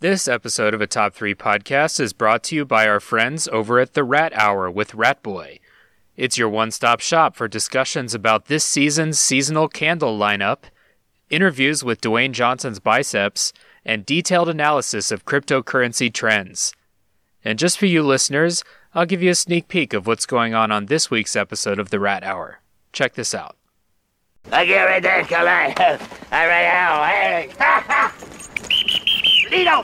This episode of a Top 3 podcast is brought to you by our friends over at the Rat Hour with Ratboy. It's your one stop shop for discussions about this season's seasonal candle lineup, interviews with Dwayne Johnson's biceps, and detailed analysis of cryptocurrency trends. And just for you listeners, I'll give you a sneak peek of what's going on on this week's episode of the Rat Hour. Check this out. I get ridiculous. I right Lido,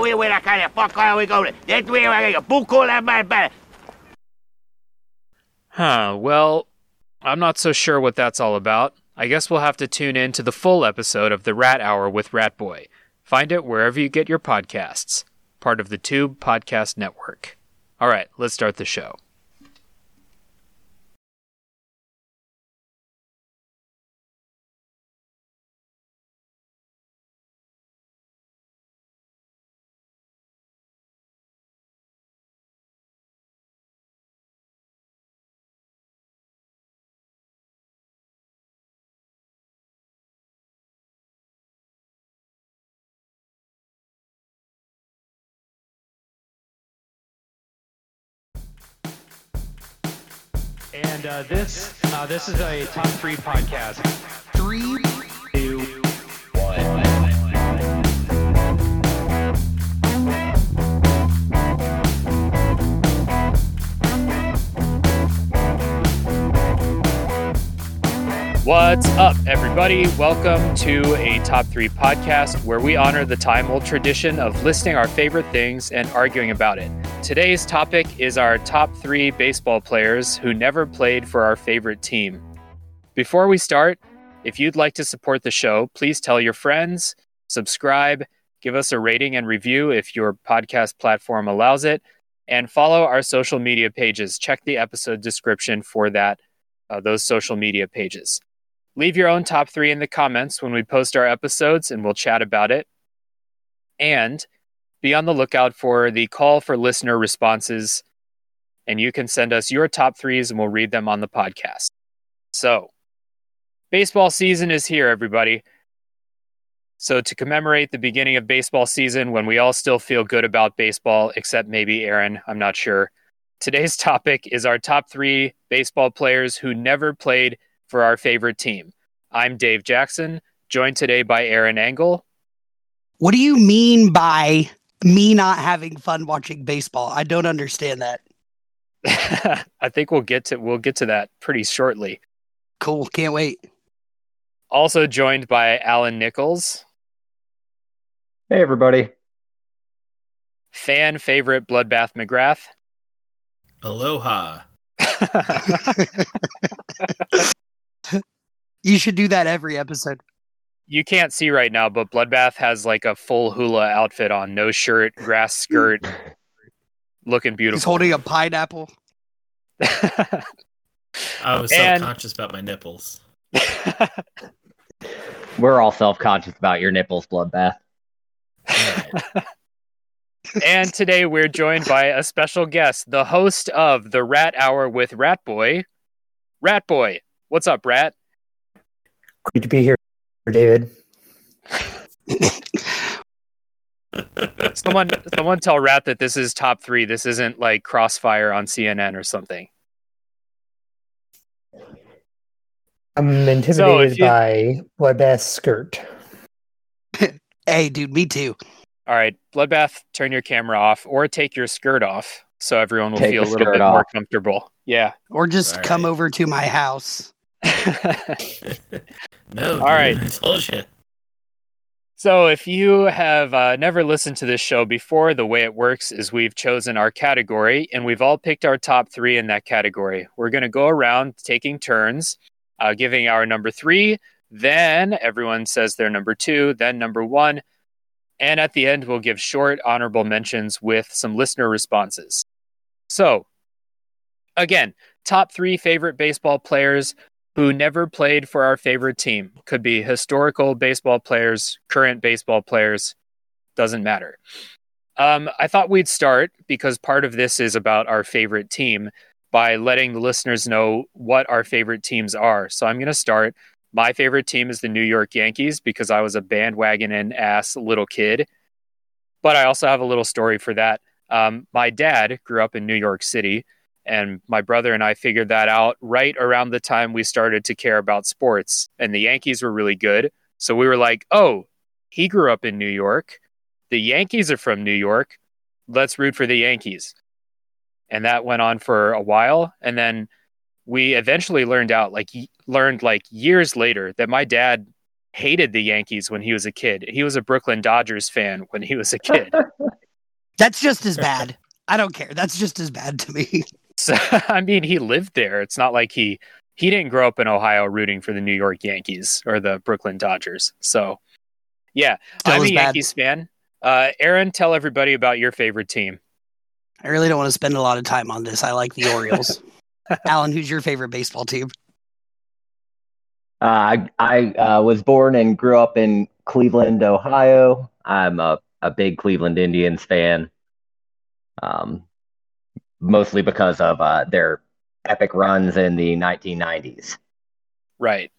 we a kind of fuck we are a book all that man better. Huh, well, I'm not so sure what that's all about. I guess we'll have to tune in to the full episode of the Rat Hour with Ratboy. Find it wherever you get your podcasts, part of the Tube Podcast Network. All right, let's start the show. And uh, this uh, this is a top three podcast. Three, two, one. What's up, everybody? Welcome to a Top 3 podcast where we honor the time old tradition of listing our favorite things and arguing about it. Today's topic is our top three baseball players who never played for our favorite team. Before we start, if you'd like to support the show, please tell your friends, subscribe, give us a rating and review if your podcast platform allows it, and follow our social media pages. Check the episode description for that, uh, those social media pages. Leave your own top three in the comments when we post our episodes and we'll chat about it. And be on the lookout for the call for listener responses. And you can send us your top threes and we'll read them on the podcast. So, baseball season is here, everybody. So, to commemorate the beginning of baseball season when we all still feel good about baseball, except maybe Aaron, I'm not sure. Today's topic is our top three baseball players who never played for our favorite team. I'm Dave Jackson, joined today by Aaron Engel. What do you mean by me not having fun watching baseball? I don't understand that. I think we'll get to we'll get to that pretty shortly. Cool, can't wait. Also joined by Alan Nichols. Hey everybody. Fan favorite Bloodbath McGrath. Aloha. You should do that every episode. You can't see right now, but Bloodbath has like a full hula outfit on, no shirt, grass skirt, looking beautiful. He's holding a pineapple. I was And- self-conscious about my nipples. We're all self-conscious about your nipples, bloodbath. and today we're joined by a special guest, the host of the Rat Hour with Ratboy. Rat Boy, what's up, Rat? Great to be here, David. Someone, someone tell Rat that this is top three. This isn't like Crossfire on CNN or something. I'm intimidated if you- by Bloodbath's skirt. Hey, dude, me too. All right, Bloodbath, turn your camera off or take your skirt off so everyone will Take feel a little skirt bit more comfortable. Yeah. Or just All come right. over to my house. no, All right. I told you. So, if you have uh, never listened to this show before, the way it works is we've chosen our category and we've all picked our top three in that category. We're going to go around taking turns, uh, giving our number three. Then everyone says their number two, then number one. And at the end, we'll give short, honorable mentions with some listener responses. So, again, top three favorite baseball players who never played for our favorite team. Could be historical baseball players, current baseball players, doesn't matter. Um, I thought we'd start because part of this is about our favorite team by letting the listeners know what our favorite teams are. So I'm going to start. My favorite team is the New York Yankees because I was a bandwagon and ass little kid but I also have a little story for that. Um, my dad grew up in New York City, and my brother and I figured that out right around the time we started to care about sports. And the Yankees were really good. So we were like, oh, he grew up in New York. The Yankees are from New York. Let's root for the Yankees. And that went on for a while. And then we eventually learned out, like, learned like years later that my dad hated the Yankees when he was a kid. He was a Brooklyn Dodgers fan when he was a kid. That's just as bad. I don't care. That's just as bad to me. So I mean, he lived there. It's not like he he didn't grow up in Ohio rooting for the New York Yankees or the Brooklyn Dodgers. So yeah, Still I'm a as bad. Yankees fan. Uh, Aaron, tell everybody about your favorite team. I really don't want to spend a lot of time on this. I like the Orioles. Alan, who's your favorite baseball team? Uh, I I uh, was born and grew up in Cleveland, Ohio. I'm a, a big Cleveland Indians fan, um, mostly because of uh, their epic runs in the 1990s. Right.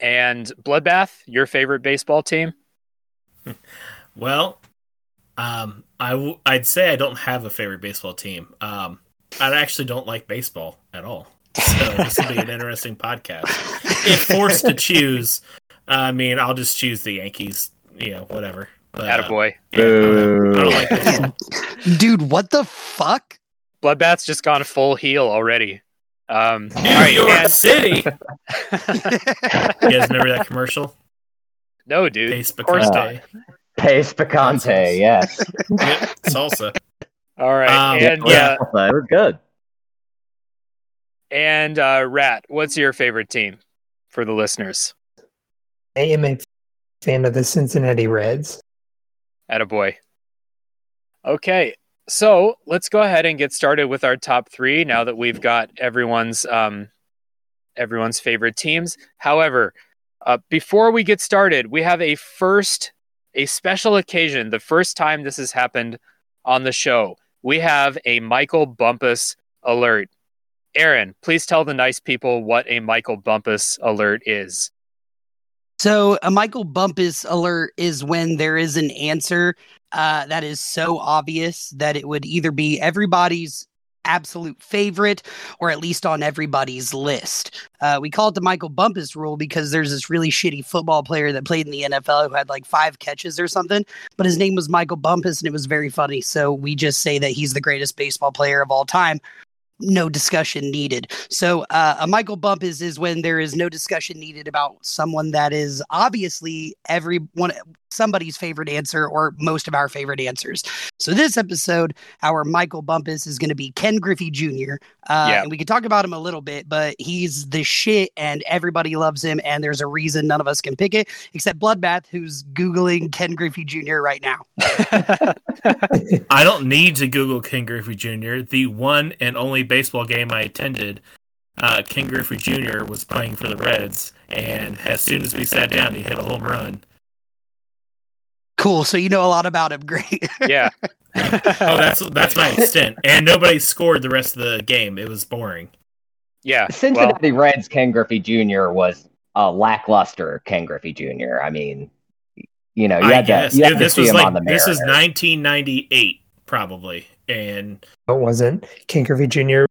And Bloodbath, your favorite baseball team? Well, um, I w- I'd say I don't have a favorite baseball team. Um, I actually don't like baseball at all. So this will be an interesting podcast. If forced to choose, I mean, I'll just choose the Yankees. You know, whatever. But, uh, Attaboy. yeah, I don't- I don't like. Dude, what the fuck? Bloodbath's just gone full heel already. Um, New right, York and- City. You guys remember that commercial? no, dude. Pace Of course Picante. not. Pace Picante, yes. Yep, salsa. All right, Um, and yeah. uh, They were good. and uh, Rat, what's your favorite team for the listeners? I am a fan of the Cincinnati Reds. Attaboy. Okay, so let's go ahead and get started with our top three now that we've got everyone's um, everyone's favorite teams. However, uh, before we get started, we have a first, a special occasion. The first time this has happened on the show, we have a Michael Bumpus alert. Aaron, please tell the nice people what a Michael Bumpus alert is. So a Michael Bumpus alert is when there is an answer uh, that is so obvious that it would either be everybody's absolute favorite or at least on everybody's list. Uh, we call it the Michael Bumpus rule because there's this really shitty football player that played in the NFL who had like five catches or something, but his name was Michael Bumpus and it was very funny. So we just say that he's the greatest baseball player of all time. No discussion needed. So uh, a Michael Bumpus is when there is no discussion needed about someone that is obviously every one somebody's favorite answer or most of our favorite answers. So this episode, our Michael Bumpus is going to be Ken Griffey Jr. Uh, Yeah. And we can talk about him a little bit, but he's the shit and everybody loves him. And there's a reason none of us can pick it except Bloodbath, who's Googling Ken Griffey Jr. right now. I don't need to Google Ken Griffey Jr. The one and only baseball game I attended, uh, King Griffey Jr. was playing for the Reds, and as soon as we sat down, he hit a home run. Cool. So you know a lot about him. Great. yeah. Oh, that's that's my extent. And nobody scored the rest of the game. It was boring. yeah. Well, Cincinnati Reds Ken Griffey Jr. was a lackluster Ken Griffey Jr. I mean, you know, you I had to, you had to this see was him like on the this is 1998 probably, and It wasn't. Ken Griffey Jr.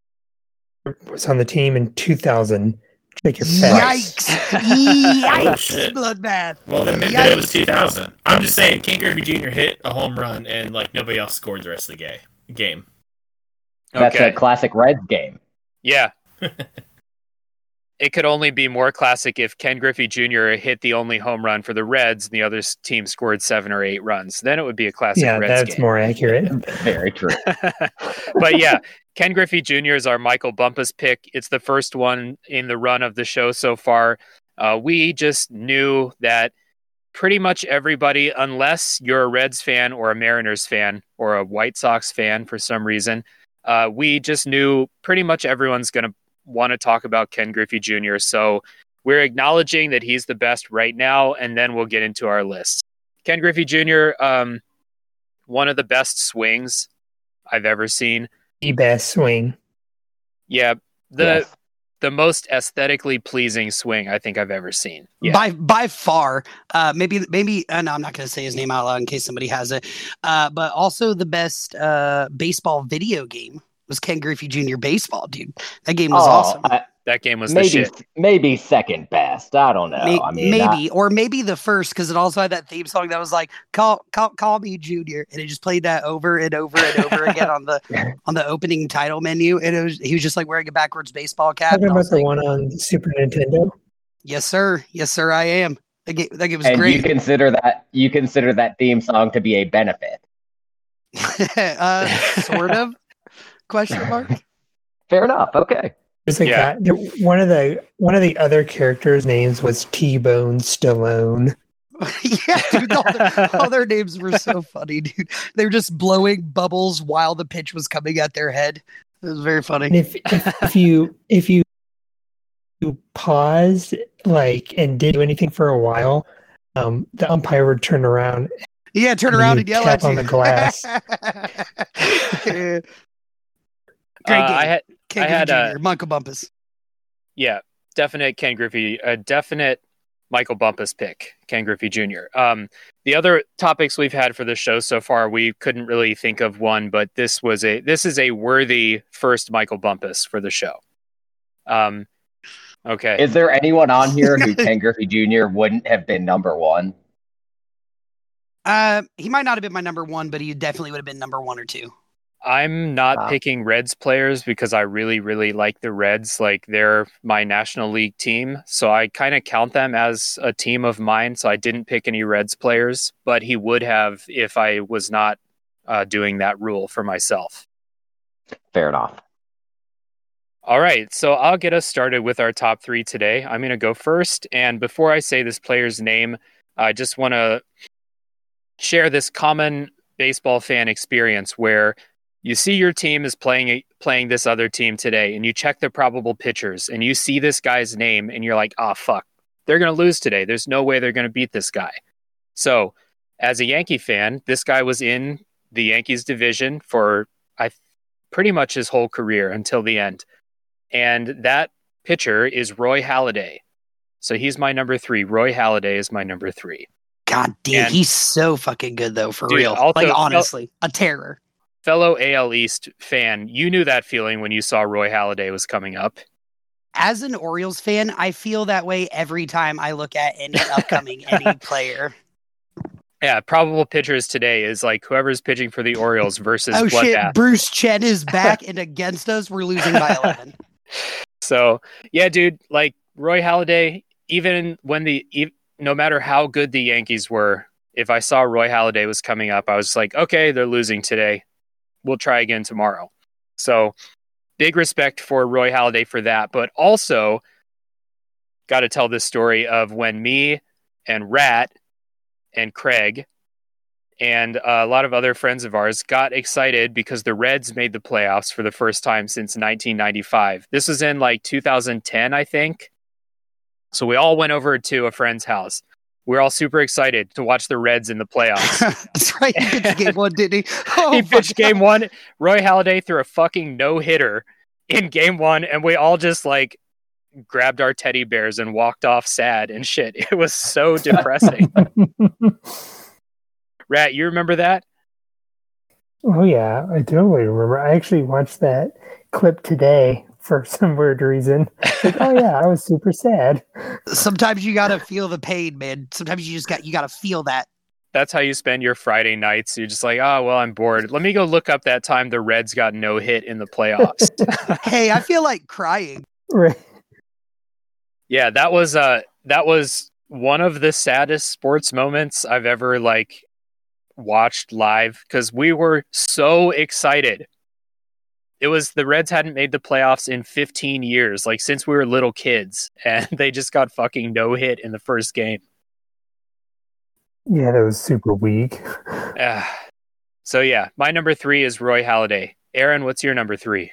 was on the team in 2000. Check your facts. Yikes. Oh, Yikes. shit. Bloodbath. well, then maybe it was 2000. I'm just saying, King Griffey Jr. hit a home run, and like nobody else scored the rest of the game. game. That's okay. a classic Reds game. Yeah. it could only be more classic if Ken Griffey Jr. hit the only home run for the Reds and the other team scored seven or eight runs. Then it would be a classic Yeah, Reds that's game. more accurate. Very true. but yeah, Ken Griffey Jr. is our Michael Bumpus pick. It's the first one in the run of the show so far. Uh, we just knew that pretty much everybody, unless you're a Reds fan or a Mariners fan or a White Sox fan for some reason, uh, we just knew pretty much everyone's going to want to talk about Ken Griffey Jr. So we're acknowledging that he's the best right now, and then we'll get into our list. Ken Griffey Jr., um, one of the best swings I've ever seen. The best swing. Yeah, the Yes. the most aesthetically pleasing swing I think I've ever seen. Yeah. By by far, uh, maybe maybe uh, no, I'm not going to say his name out loud in case somebody has it. Uh, but also the best uh, baseball video game was Ken Griffey Jr. Baseball, dude. That game was Oh, awesome. I- that game was the maybe shit. maybe second best. I don't know. May- I mean, maybe or maybe the first because it also had that theme song that was like call call call me junior and it just played that over and over and over again on the on the opening title menu and it was he was just like wearing a backwards baseball cap Talking I about the like, one on Super Nintendo. yes sir yes sir I am that game, that game was and great you consider that you consider that theme song to be a benefit. uh, sort of question mark Fair enough. Okay. There's a Yeah. guy. One of the one of the other characters' names was T Bone Stallone. yeah dude all their, all their names were so funny dude they were just blowing bubbles while the pitch was coming at their head it was very And funny if if, if you if you you paused like and did anything for a while, um, the umpire would turn around. Yeah, turn around you and yell tap at you. on the glass. Great Uh. I had Ken I had, Griffey uh, Michael Bumpus. yeah, definite Ken Griffey, a definite Michael Bumpus pick, Ken Griffey Jr. Um, the other topics we've had for the show so far, we couldn't really think of one, but this was a this is a worthy first Michael Bumpus for the show. Um, okay, Is there anyone on here who Ken Griffey Jr. wouldn't have been number one? Uh, he might not have been my number one, but he definitely would have been number one or two. I'm not Wow. picking Reds players because I really, really like the Reds. Like they're my National League team. So I kind of count them as a team of mine. So I didn't pick any Reds players, but he would have if I was not uh, doing that rule for myself. Fair enough. All right. So I'll get us started with our top three today. I'm going to go first. And before I say this player's name, I just want to share this common baseball fan experience where you see your team is playing playing this other team today and you check the probable pitchers and you see this guy's name and you're like, "Oh fuck. They're going to lose today. There's no way they're going to beat this guy." So, as a Yankee fan, this guy was in the Yankees division for I pretty much his whole career until the end. And that pitcher is Roy Halladay. So he's my number 3. Roy Halladay is my number 3. God damn, And- he's so fucking good though, for Dude, real. also- like honestly, a terror. Fellow AL East fan, you knew that feeling when you saw Roy Halladay was coming up. As an Orioles fan, I feel that way every time I look at any upcoming any player. Yeah, probable pitchers today is like whoever's pitching for the Orioles versus oh shit, Bloodbath. Bruce Chen is back and against us. We're losing by eleven. So yeah, dude, like Roy Halladay, even when the e- no matter how good the Yankees were, if I saw Roy Halladay was coming up, I was like, okay, they're losing today. We'll try again tomorrow. So big respect for Roy Halladay for that, but also got to tell this story of when me and Rat and Craig and a lot of other friends of ours got excited because the Reds made the playoffs for the first time since 1995. This was in like 2010, I think. So we all went over to a friend's house. We are all super excited to watch the Reds in the playoffs. That's right. He pitched game one, didn't he? Oh, he pitched God. game one. Roy Halladay threw a fucking no hitter in game one, and we all just like grabbed our teddy bears and walked off sad and shit. It was so depressing. Rat, you remember that? oh yeah, I totally remember. I actually watched that clip today for some weird reason. Like, oh yeah, I was super sad. Sometimes you gotta feel the pain, man. Sometimes you just got you gotta feel that. That's how you spend your Friday nights. You're just like, oh well, I'm bored. Let me go look up that time the Reds got no hit in the playoffs. Hey, I feel like crying. Right. yeah, that was uh that was one of the saddest sports moments I've ever like watched live because we were so excited. It was the Reds hadn't made the playoffs in 15 years, like since we were little kids, and they just got fucking no hit in the first game. Yeah, that was super weak. Ah. so yeah, my number three is Roy Halladay. Aaron, what's your number three?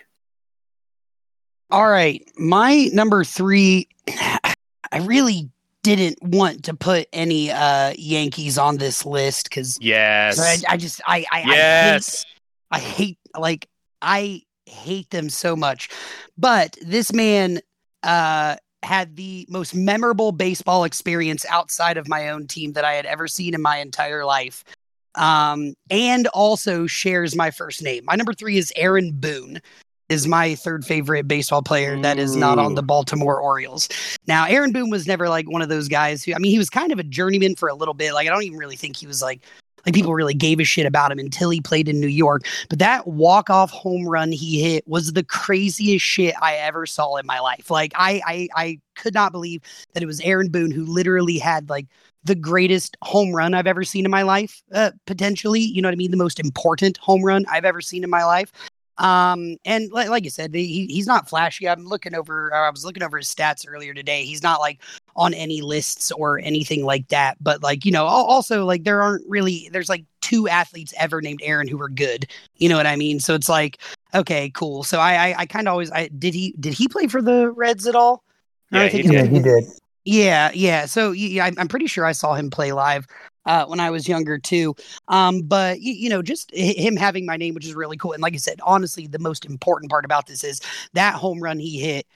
All right. My number three, I really didn't want to put any uh Yankees on this list because Yes. I, I just I I, yes. I hate I hate like I hate them so much. But this man uh, had the most memorable baseball experience outside of my own team that I had ever seen in my entire life. Um, and also shares my first name. My number three is Aaron Boone is my third favorite baseball player that is not on the Baltimore Orioles. Now, Aaron Boone was never like one of those guys who, I mean, he was kind of a journeyman for a little bit. Like, I don't even really think he was like, like people really gave a shit about him until he played in New York. But that walk off home run he hit was the craziest shit I ever saw in my life. Like, I, I, I could not believe that it was Aaron Boone who literally had like the greatest home run I've ever seen in my life, uh, potentially. You know what I mean? The most important home run I've ever seen in my life. Um, and like, like you said, he, he's not flashy. I'm looking over, I was looking over his stats earlier today. He's not like on any lists or anything like that. But like, you know, also like there aren't really, there's like two athletes ever named Aaron who were good. You know what I mean? So it's like, okay, cool. So I, I, I kind of always, I did he, did he play for the Reds at all? Yeah, I he think Yeah, he did. yeah, yeah. So yeah, I'm- I'm pretty sure I saw him play live uh, when I was younger too. Um, but y- you know, just him having my name, which is really cool. And like I said, honestly, the most important part about this is that home run he hit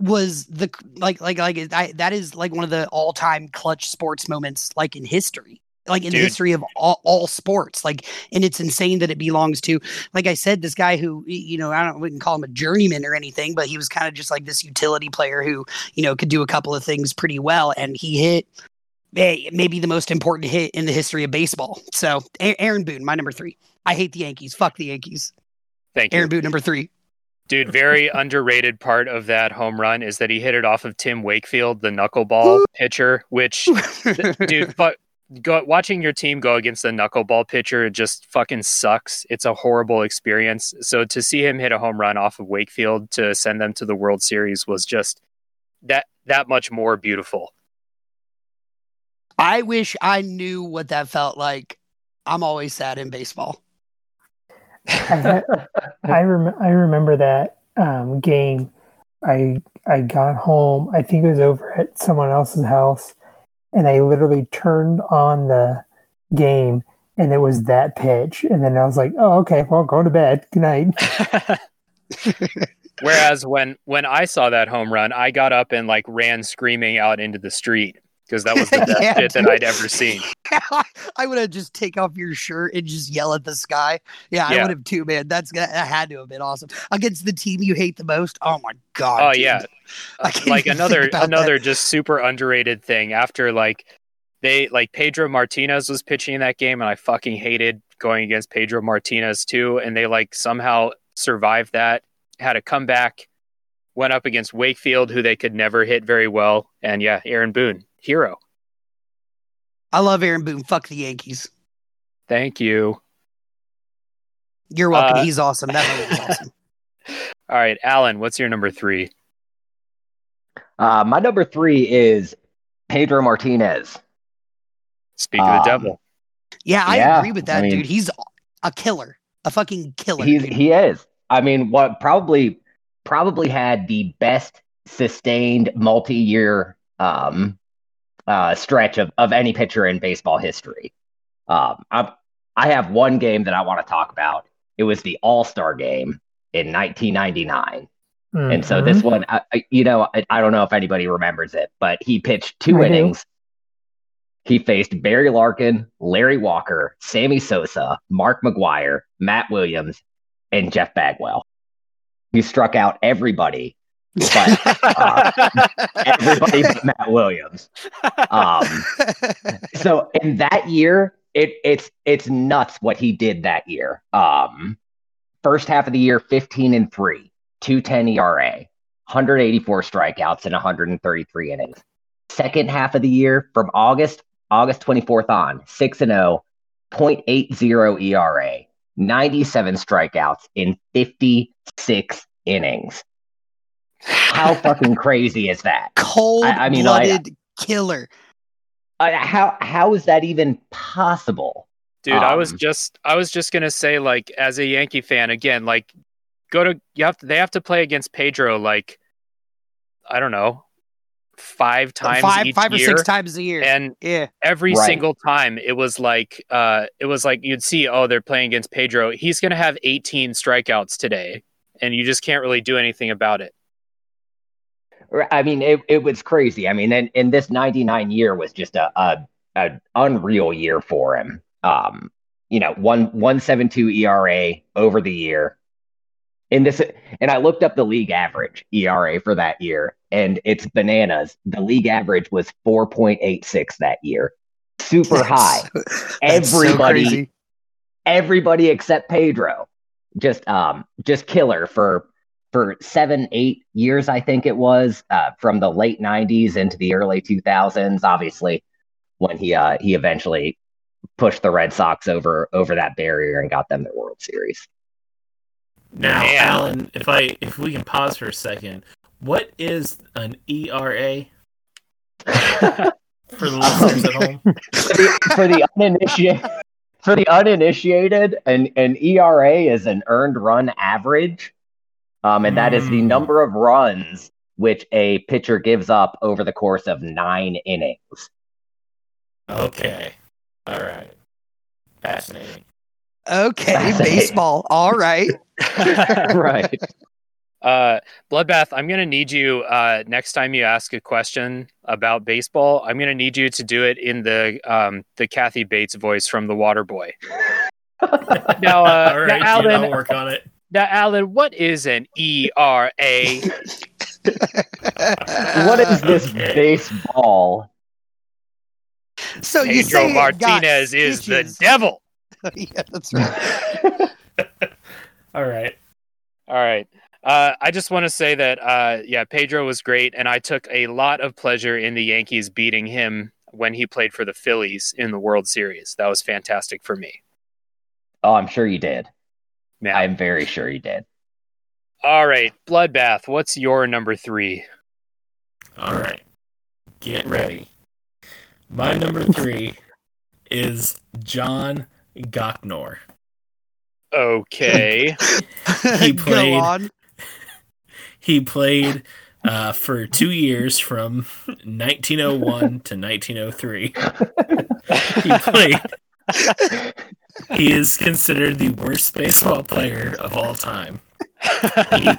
was the like like like I, that is like one of the all time clutch sports moments like in history. Like in the history of all, all sports, like, and it's insane that it belongs to, like I said, this guy who, you know, I don't wouldn't call him a journeyman or anything, but he was kind of just like this utility player who, you know, could do a couple of things pretty well. And he hit maybe the most important hit in the history of baseball. So Aaron Boone, my number three. I hate the Yankees. Fuck the Yankees. Thank you. Aaron Boone, number three. Dude, very underrated part of that home run is that he hit it off of Tim Wakefield, the knuckleball pitcher, which dude, but go, watching your team go against the knuckleball pitcher it just fucking sucks. It's a horrible experience. So to see him hit a home run off of Wakefield to send them to the World Series was just that that much more beautiful. I wish I knew what that felt like. I'm always sad in baseball. I, I, rem- I remember that um, game. I I got home. I think it was over at someone else's house, and I literally turned on the game, and it was that pitch. And then I was like, "Oh, okay. Well, go to bed. Good night." Whereas when when I saw that home run, I got up and like ran screaming out into the street because that was the best Yeah, shit that. I'd ever seen. I would have just take off your shirt and just yell at the sky. Yeah, I would have too, man. That's that had to have been awesome against the team you hate the most. Oh my god. Oh dude. yeah, can't like even another that. another just super underrated thing. After like they like Pedro Martinez was pitching in that game, and I fucking hated going against Pedro Martinez too. And they like somehow survived that, had a comeback, went up against Wakefield, who they could never hit very well, and yeah, Aaron Boone, hero. I love Aaron Boone. Fuck the Yankees. Thank you. You're welcome. Uh, He's awesome. That man is awesome. All right, Alan, what's your number three? Uh, my number three is Pedro Martinez. Speak of the Um, devil. Yeah, I Yeah, agree with that, I mean- dude. He's a killer. A fucking killer. He's dude. he is. I mean, what probably probably had the best sustained multi-year um, uh, stretch of, of any pitcher in baseball history. Um, I I have one game that I want to talk about. It was the All Star game in 1999, and so this one, I, you know, I, I don't know if anybody remembers it, but he pitched two I do. innings. He faced Barry Larkin, Larry Walker, Sammy Sosa, Mark McGwire, Matt Williams, and Jeff Bagwell. He struck out everybody, but uh, everybody but Matt Williams. Um, so in that year, it it's it's nuts what he did that year. Um, first half of the year, fifteen and three, two ten ERA, 184 strikeouts and 133 innings. Second half of the year, from August August 24th on, six and oh, 0.80 ERA, 97 strikeouts in 56 innings. How fucking crazy is that? Cold I- I mean, like- blooded killer. Uh, how how is that even possible? Dude, I was Um, just I was just gonna say, like, as a Yankee fan, again, like go to you have to they have to play against Pedro like I don't know, five times five each five or six times a year. And yeah. every Right. single time it was like uh it was like you'd see, oh, they're playing against Pedro. He's gonna have 18 strikeouts today, and you just can't really do anything about it. I mean, it, it was crazy. I mean, and, and this 99 year was just a, a, a unreal year for him. Um, you know, one one seven two ERA over the year. In this, and I looked up the league average ERA for that year, and it's bananas. The league average was 4.86 that year, super high. That's so Everybody, crazy. everybody except Pedro, just um, just killer for for seven, eight years, I think it was, uh, from the late '90s into the early 2000s. Obviously, when he uh, he eventually pushed the Red Sox over over that barrier and got them their World Series. Now, Man. Alan, if I if we can pause for a second, what is an ERA for the listeners at home? for the, for the uninitiated, for the uninitiated, an an ERA is an earned run average, um, and that is the Mm. number of runs which a pitcher gives up over the course of nine innings. Okay, all right, fascinating. Okay, Fascinating. baseball. All right. right. Uh, Bloodbath, I'm going to need you uh, next time you ask a question about baseball. I'm going to need you to do it in the um, the Kathy Bates voice from The Water Boy. Now, uh, all right, now, dude, Alan, I'll work on it. Now, Alan, what is an E ERA? What is this Okay. baseball? so you Pedro say Martinez is the devil. yeah, that's right. All right. All right. Uh, I just want to say that, uh, yeah, Pedro was great, and I took a lot of pleasure in the Yankees beating him when he played for the Phillies in the World Series. That was fantastic for me. Oh, I'm sure you did. Man. I'm very sure he did. All right, Bloodbath, what's your number three? All right. Get ready. My number three is John Gochnauer. Okay. He Go played- on. He played uh, for two years from 1901 to 1903. he played. He is considered the worst baseball player of all time. He,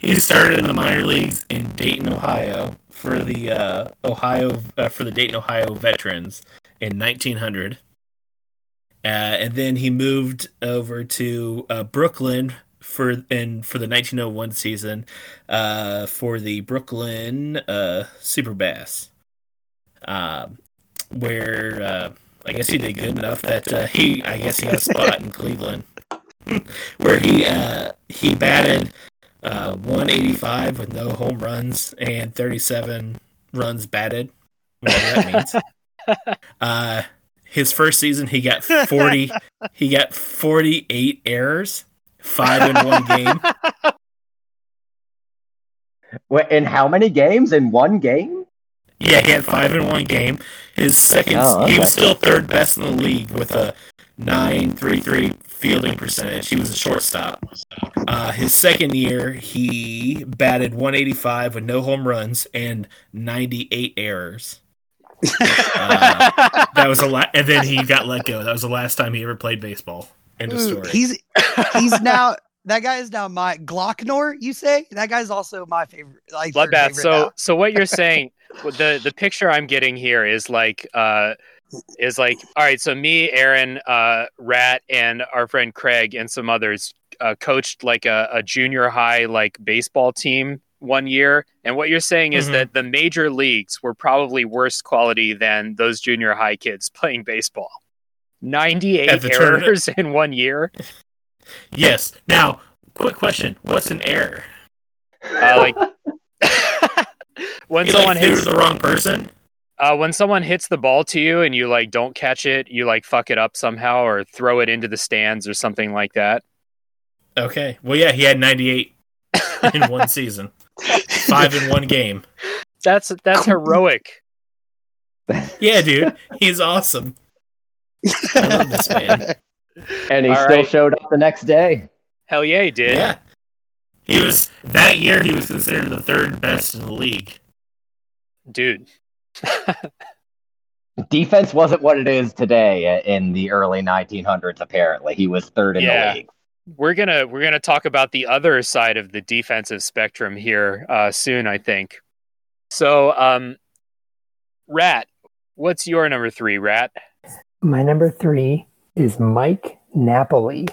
he started in the minor leagues in Dayton, Ohio, for the uh, Ohio uh, for the Dayton, Ohio veterans in 1900. Uh, and then he moved over to uh, Brooklyn for and for the 1901 season uh, for the Brooklyn uh, Superbas, um, where uh, I guess he did good enough that uh, he I guess he got a spot in Cleveland, where he uh, he batted uh, 185 with no home runs and 37 runs batted, whatever that means. Uh, his first season, he got 40. he got 48 errors, five in one game. Wait, in how many games? In one game? Yeah, he had five in one game. His second, Oh, he was still third best in the league with a 9.33 fielding percentage. He was a shortstop. Uh, his second year, he batted 185 with no home runs and 98 errors. Uh, that was a lot, and then he got let go. That was the last time he ever played baseball. End of story. He's he's now that guy is now my Glocknor. You say that guy's also my favorite. Like Bloodbath. favorite So, now. so what you're saying, the the picture I'm getting here is like, uh, is like, all right. So me, Aaron, uh, Rat, and our friend Craig and some others uh, coached like a, a junior high like baseball team one year. And what you're saying is Mhm. that the major leagues were probably worse quality than those junior high kids playing baseball. 98 At the tournament. errors in one year. Yes. Now, quick question: What's an error? Uh, like when He someone like, hits the wrong person. Uh, when someone hits the ball to you and you like don't catch it, you like fuck it up somehow or throw it into the stands or something like that. Okay. Well, yeah, he had 98 in one season, five in one game. That's that's heroic. Yeah, dude, he's awesome. I love this man. And he All still right. showed up the next day. Hell yeah, he did. Yeah. He was that year. He was considered the third best in the league. Dude. Defense wasn't what it is today in the early 1900s, apparently. He was third in Yeah. the league. we're gonna we're gonna talk about the other side of the defensive spectrum here uh, soon, I think. So, um, Rat, what's your number three, Rat? My number three is Mike Napoli,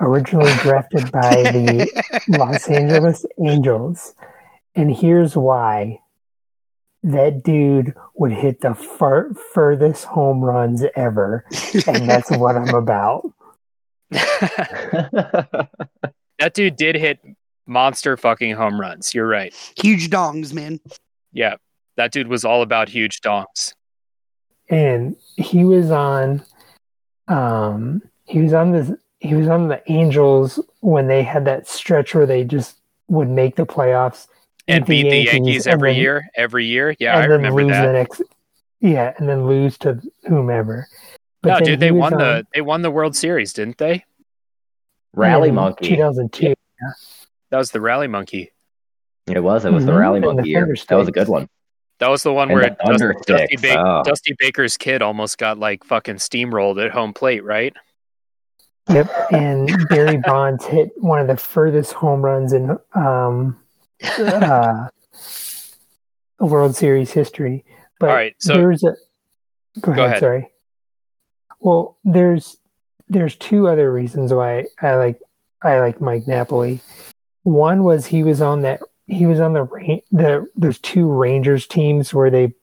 originally drafted by the Los Angeles Angels. And here's why that dude would hit the far- furthest home runs ever. And that's what I'm about. that dude did hit monster fucking home runs. You're right. Huge dongs, man. Yeah, that dude was all about huge dongs. And he was on, um, he was on this, he was on the Angels when they had that stretch where they just would make the playoffs and beat the Yankees, Yankees every then, year, every year. Yeah, I remember that. Next, yeah, and then lose to whomever. But no, dude, they won on, the they won the World Series, didn't they? Rally Monkey, 2002. Yeah. That was the Rally Monkey. It was. It was mm-hmm. the Rally Monkey year. That was a good one. That was the one and where Dusty, Dusty, ba- oh. Dusty, Baker's kid almost got like fucking steamrolled at home plate, right? Yep. And Barry Bonds hit one of the furthest home runs in um, uh, World Series history. But All right, so there's a. Go ahead, go ahead. Sorry. Well, there's there's two other reasons why I like I like Mike Napoli. One was he was on that he was on the the there's two Rangers teams where they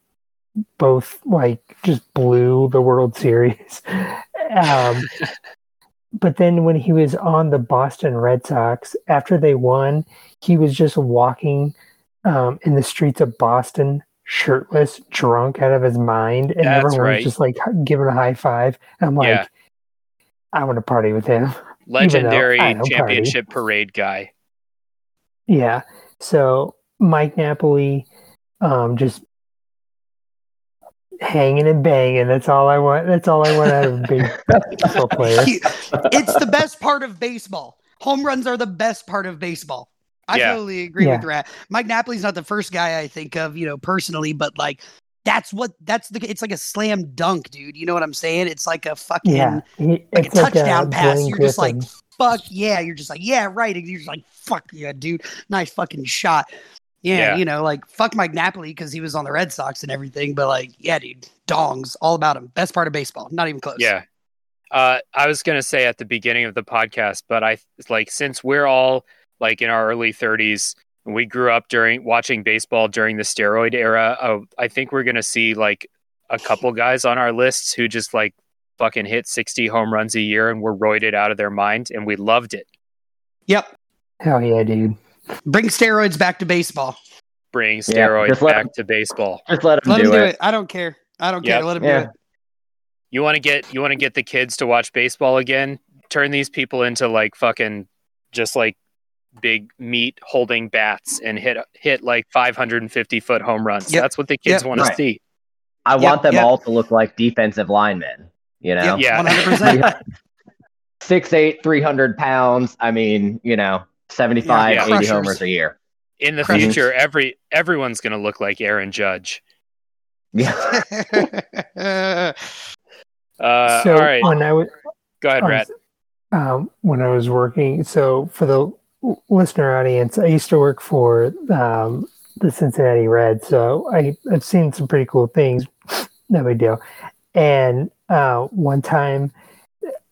both like just blew the World Series. Um, but then when he was on the Boston Red Sox after they won, he was just walking um, in the streets of Boston shirtless, drunk out of his mind, and That's everyone right. was just like giving a high five. And I'm like, yeah. I want to party with him. Legendary championship party. parade guy. Yeah. So Mike Napoli, um, just hanging and banging. That's all I want. That's all I want out of a baseball player. It's the best part of baseball. Home runs are the best part of baseball. I yeah. totally agree yeah. with Rat. Mike Napoli's not the first guy I think of, you know, personally, but like that's what that's the it's like a slam dunk, dude. You know what I'm saying? It's like a fucking yeah. like a touchdown like a pass. You're Griffin. just like fuck yeah. You're just like, yeah, right. And you're just like, fuck yeah, dude. Nice fucking shot. Yeah, yeah. you know, like fuck Mike Napoli because he was on the Red Sox and everything. But like, yeah, dude, dongs, all about him. Best part of baseball. Not even close. Yeah. Uh, I was gonna say at the beginning of the podcast, but I like since we're all like in our early 30s we grew up during watching baseball during the steroid era, uh, I think we're gonna see like a couple guys on our lists who just like fucking hit 60 home runs a year and were roided out of their mind, and we loved it. Yep. Hell yeah, dude. Bring steroids back to baseball. Bring steroids yeah, back to baseball. Just let them, let do, them it. do it. I don't care. I don't yep. care. Let them yeah. do it. You want to get you want to get the kids to watch baseball again? Turn these people into like fucking just like big meat holding bats and hit hit like 550 foot home runs. Yep. That's what the kids yep. want right. to see. I want them all to look like defensive linemen. You know, yeah, 100%. Six eight, three hundred pounds. I mean, you know, 75, yeah, 80 homers a year. In the future, every everyone's going to look like Aaron Judge. Yeah. uh, so all right. When I was, Go ahead, Brad. Um, when I was working, so for the listener audience, I used to work for um, the Cincinnati Reds, so I, I've seen some pretty cool things. no big deal. And uh, one time,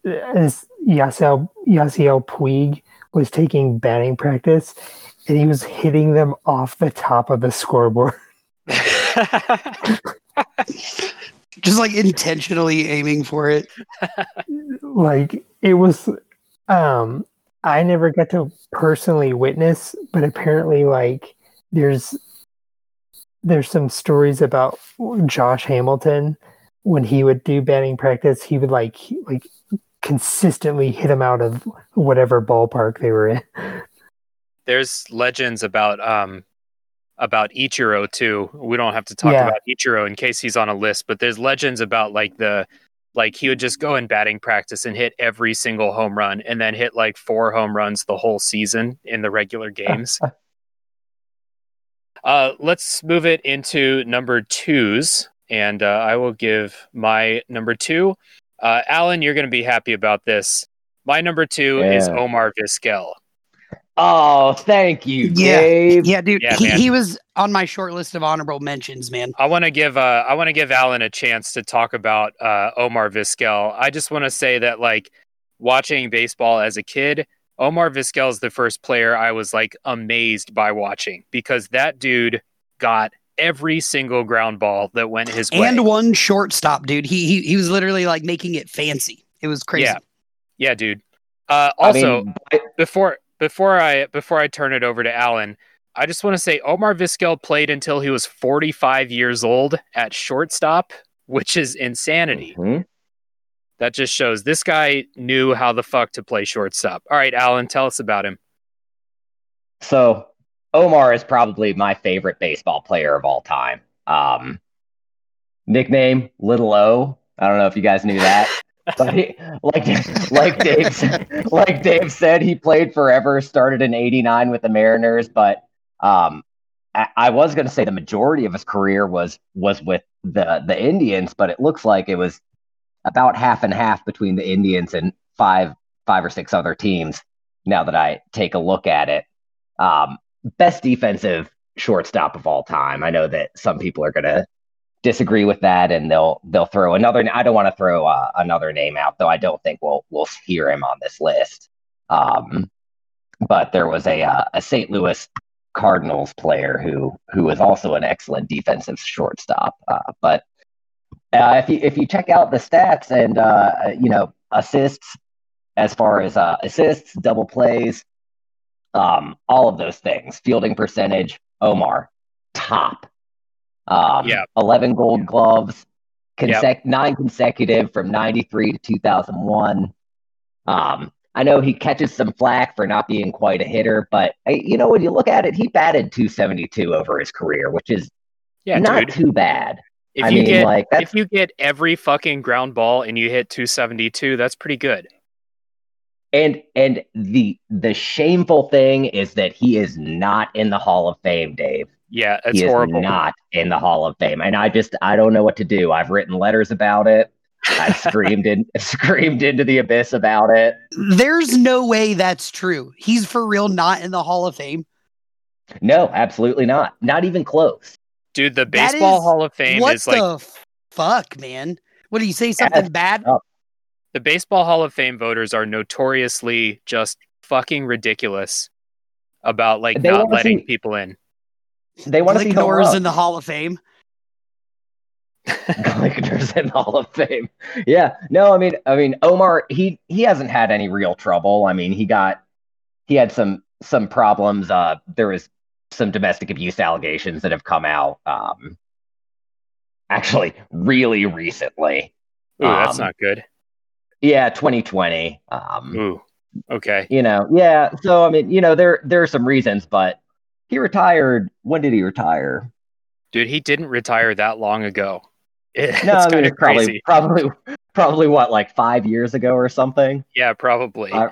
as Yasiel, Yasiel Puig was taking batting practice and he was hitting them off the top of the scoreboard. Just like intentionally aiming for it. like it was um I never got to personally witness, but apparently like there's there's some stories about Josh Hamilton when he would do batting practice, he would like like consistently hit them out of whatever ballpark they were in. There's legends about um about Ichiro too. We don't have to talk yeah. about Ichiro in case he's on a list, but there's legends about like the like he would just go in batting practice and hit every single home run and then hit like four home runs the whole season in the regular games. uh, let's move it into number twos, and uh, I will give my number two uh, Alan, you're going to be happy about this. My number two is Omar Vizquel. Oh, thank you, Yeah. Dave. Yeah, dude, Yeah, he, he was on my short list of honorable mentions, man. I want to give uh, I want to give Alan a chance to talk about uh, Omar Vizquel. I just want to say that like watching baseball as a kid, Omar Vizquel is the first player I was like amazed by watching because that dude got every single ground ball that went his way. And one shortstop, dude. He, he he was literally like making it fancy. It was crazy. Yeah. yeah, dude. Uh, I also, mean, I- before before I before I turn it over to Alan, I just want to say Omar Vizquel played until he was 45 years old at shortstop, which is insanity. Mhm. That just shows this guy knew how the fuck to play shortstop. All right, Alan, tell us about him. So Omar is probably my favorite baseball player of all time. Um, nickname Little O. I don't know if you guys knew that. But he, like like Dave said- like Dave said, he played forever. Started in '89 with the Mariners, but um, I, I was going to say the majority of his career was was with the the Indians, but it looks like it was about half and half between the Indians and five five or six other teams. Now that I take a look at it, um, best defensive shortstop of all time. I know that some people are going to disagree with that, and they'll they'll throw another. I don't want to throw uh, another name out, though. I don't think we'll we'll hear him on this list. Um, but there was a uh, a St. Louis Cardinals player who who was also an excellent defensive shortstop. Uh, but uh, if you if you check out the stats and uh, you know assists, as far as uh, assists, double plays, um, all of those things, fielding percentage, Omar, top. Um, Yeah. 11 gold gloves, consec- nine consecutive from 93 to 2001. Um, I know he catches some flack for not being quite a hitter, but uh, you know, when you look at it, he batted 272 over his career, which is Yeah, not dude. too bad. If I you mean, get like, if you get every fucking ground ball and you hit 272, that's pretty good. And and the the shameful thing is that he is not in the Hall of Fame, Dave. Yeah, it's he horrible. is not in the Hall of Fame, and I just I don't know what to do. I've written letters about it. I screamed in screamed into the abyss about it. There's no way that's true. He's for real not in the Hall of Fame. No, absolutely not. Not even close. Dude, the Baseball is- Hall of Fame what is like the fuck, man? What do you say? Something bad? up. The Baseball Hall of Fame voters are notoriously just fucking ridiculous about like They not letting see- people in. They want to see home in the Hall of Fame. Glickner's in the Hall of Fame. Yeah. No, I mean, I mean, Omar, he he hasn't had any real trouble. I mean, he got he had some some problems. Uh, there was some domestic abuse allegations that have come out. Um, actually, really recently. Ooh, that's Um, not good. Yeah, 2020. Um, Ooh, okay. you know, yeah. So I mean, you know, there there are some reasons, but he retired. When did he retire? Dude, he didn't retire that long ago. It's No, I mean, it's probably crazy. probably probably what like five years ago or something. Yeah, probably. Uh,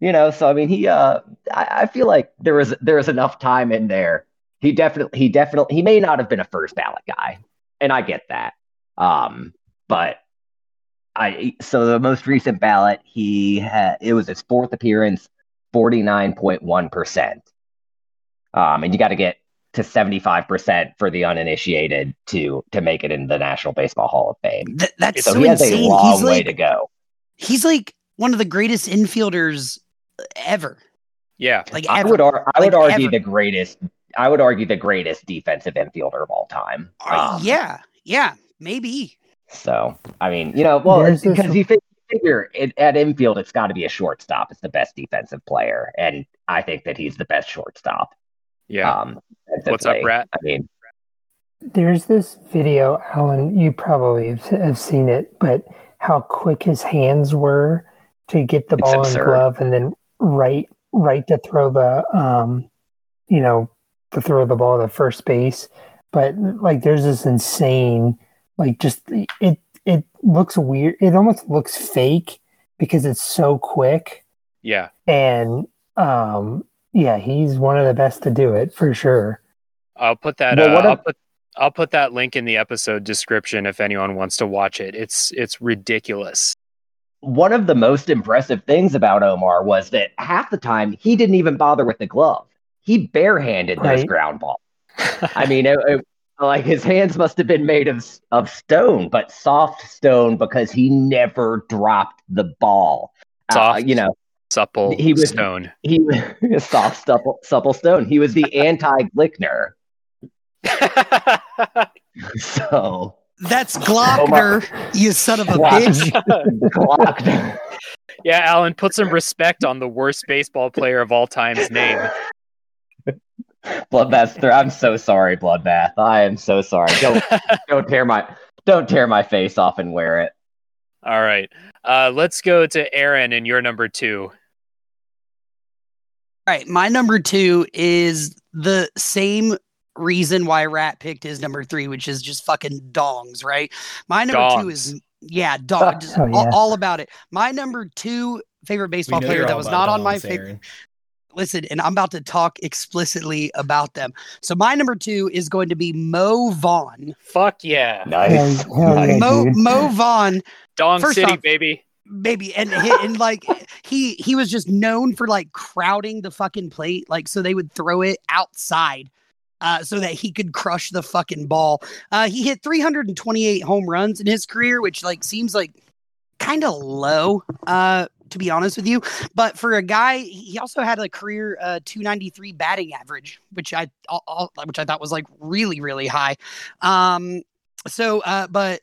you know so i mean he uh I, I feel like there was there was enough time in there he definitely he definitely he may not have been a first ballot guy and i get that um but i so the most recent ballot he had it was his fourth appearance 49.1% um and you got to get to 75% for the uninitiated to to make it in the national baseball hall of fame Th- that's so so he has a long He's way like to go he's like one of the greatest infielders ever. yeah. Like I would ar- I would argue ever. the greatest I would argue the greatest defensive infielder of all time. Uh, Um, yeah, yeah, maybe. So I mean, you know, well, There's this- because you figure it, at infield, it's got to be a shortstop. It's the best defensive player, and I think that he's the best shortstop. Yeah. Um, What's up, defensively. Rat? I mean, There's this video, Alan. You probably have- have seen it, but how quick his hands were to get the ball in absurd. glove, and then right, right to throw the, um, you know, to throw the ball to first base. But like, there's this insane, like, just it. It looks weird. It almost looks fake because it's so quick, Yeah. and um, yeah, he's one of the best to do it for sure. I'll put that uh, what I'll if- put I'll put that link in the episode description if anyone wants to watch it. It's it's ridiculous. one of the most impressive things about Omar was that half the time he didn't even bother with the glove. He barehanded those Right. ground balls. I mean, it, it- like his hands must have been made of of stone, but soft stone because he never dropped the ball. Uh, Soft. you know, Supple He was- stone. he was soft, supple, supple stone. He was the anti Glickner. So That's Gochnauer, you son of a bitch. Gochnauer. yeah, Alan, put some respect on the worst baseball player of all time's name. Bloodbath. Th- I'm so sorry, Bloodbath. I am so sorry. Don't don't tear my don't tear my face off and wear it. All right. Uh, let's go to Aaron and your number two. All right, my number two is the same reason why Rat picked his number three, which is just fucking dongs, right? My number two is yeah, dog, just Oh, all, yeah. all about it. My number two favorite baseball player that was not on my favorite. Aaron. Listen, and I'm about to talk explicitly about them. So my number two is going to be Mo Vaughn. Fuck yeah. Nice. Hell- hell nice. Mo dude. Mo Vaughn Dong First City, off- baby. baby and and like he he was just known for like crowding the fucking plate like so they would throw it outside uh so that he could crush the fucking ball uh he hit 328 home runs in his career which like seems like kind of low uh to be honest with you but for a guy he also had a career uh 293 batting average which i all- all- which i thought was like really really high um so uh but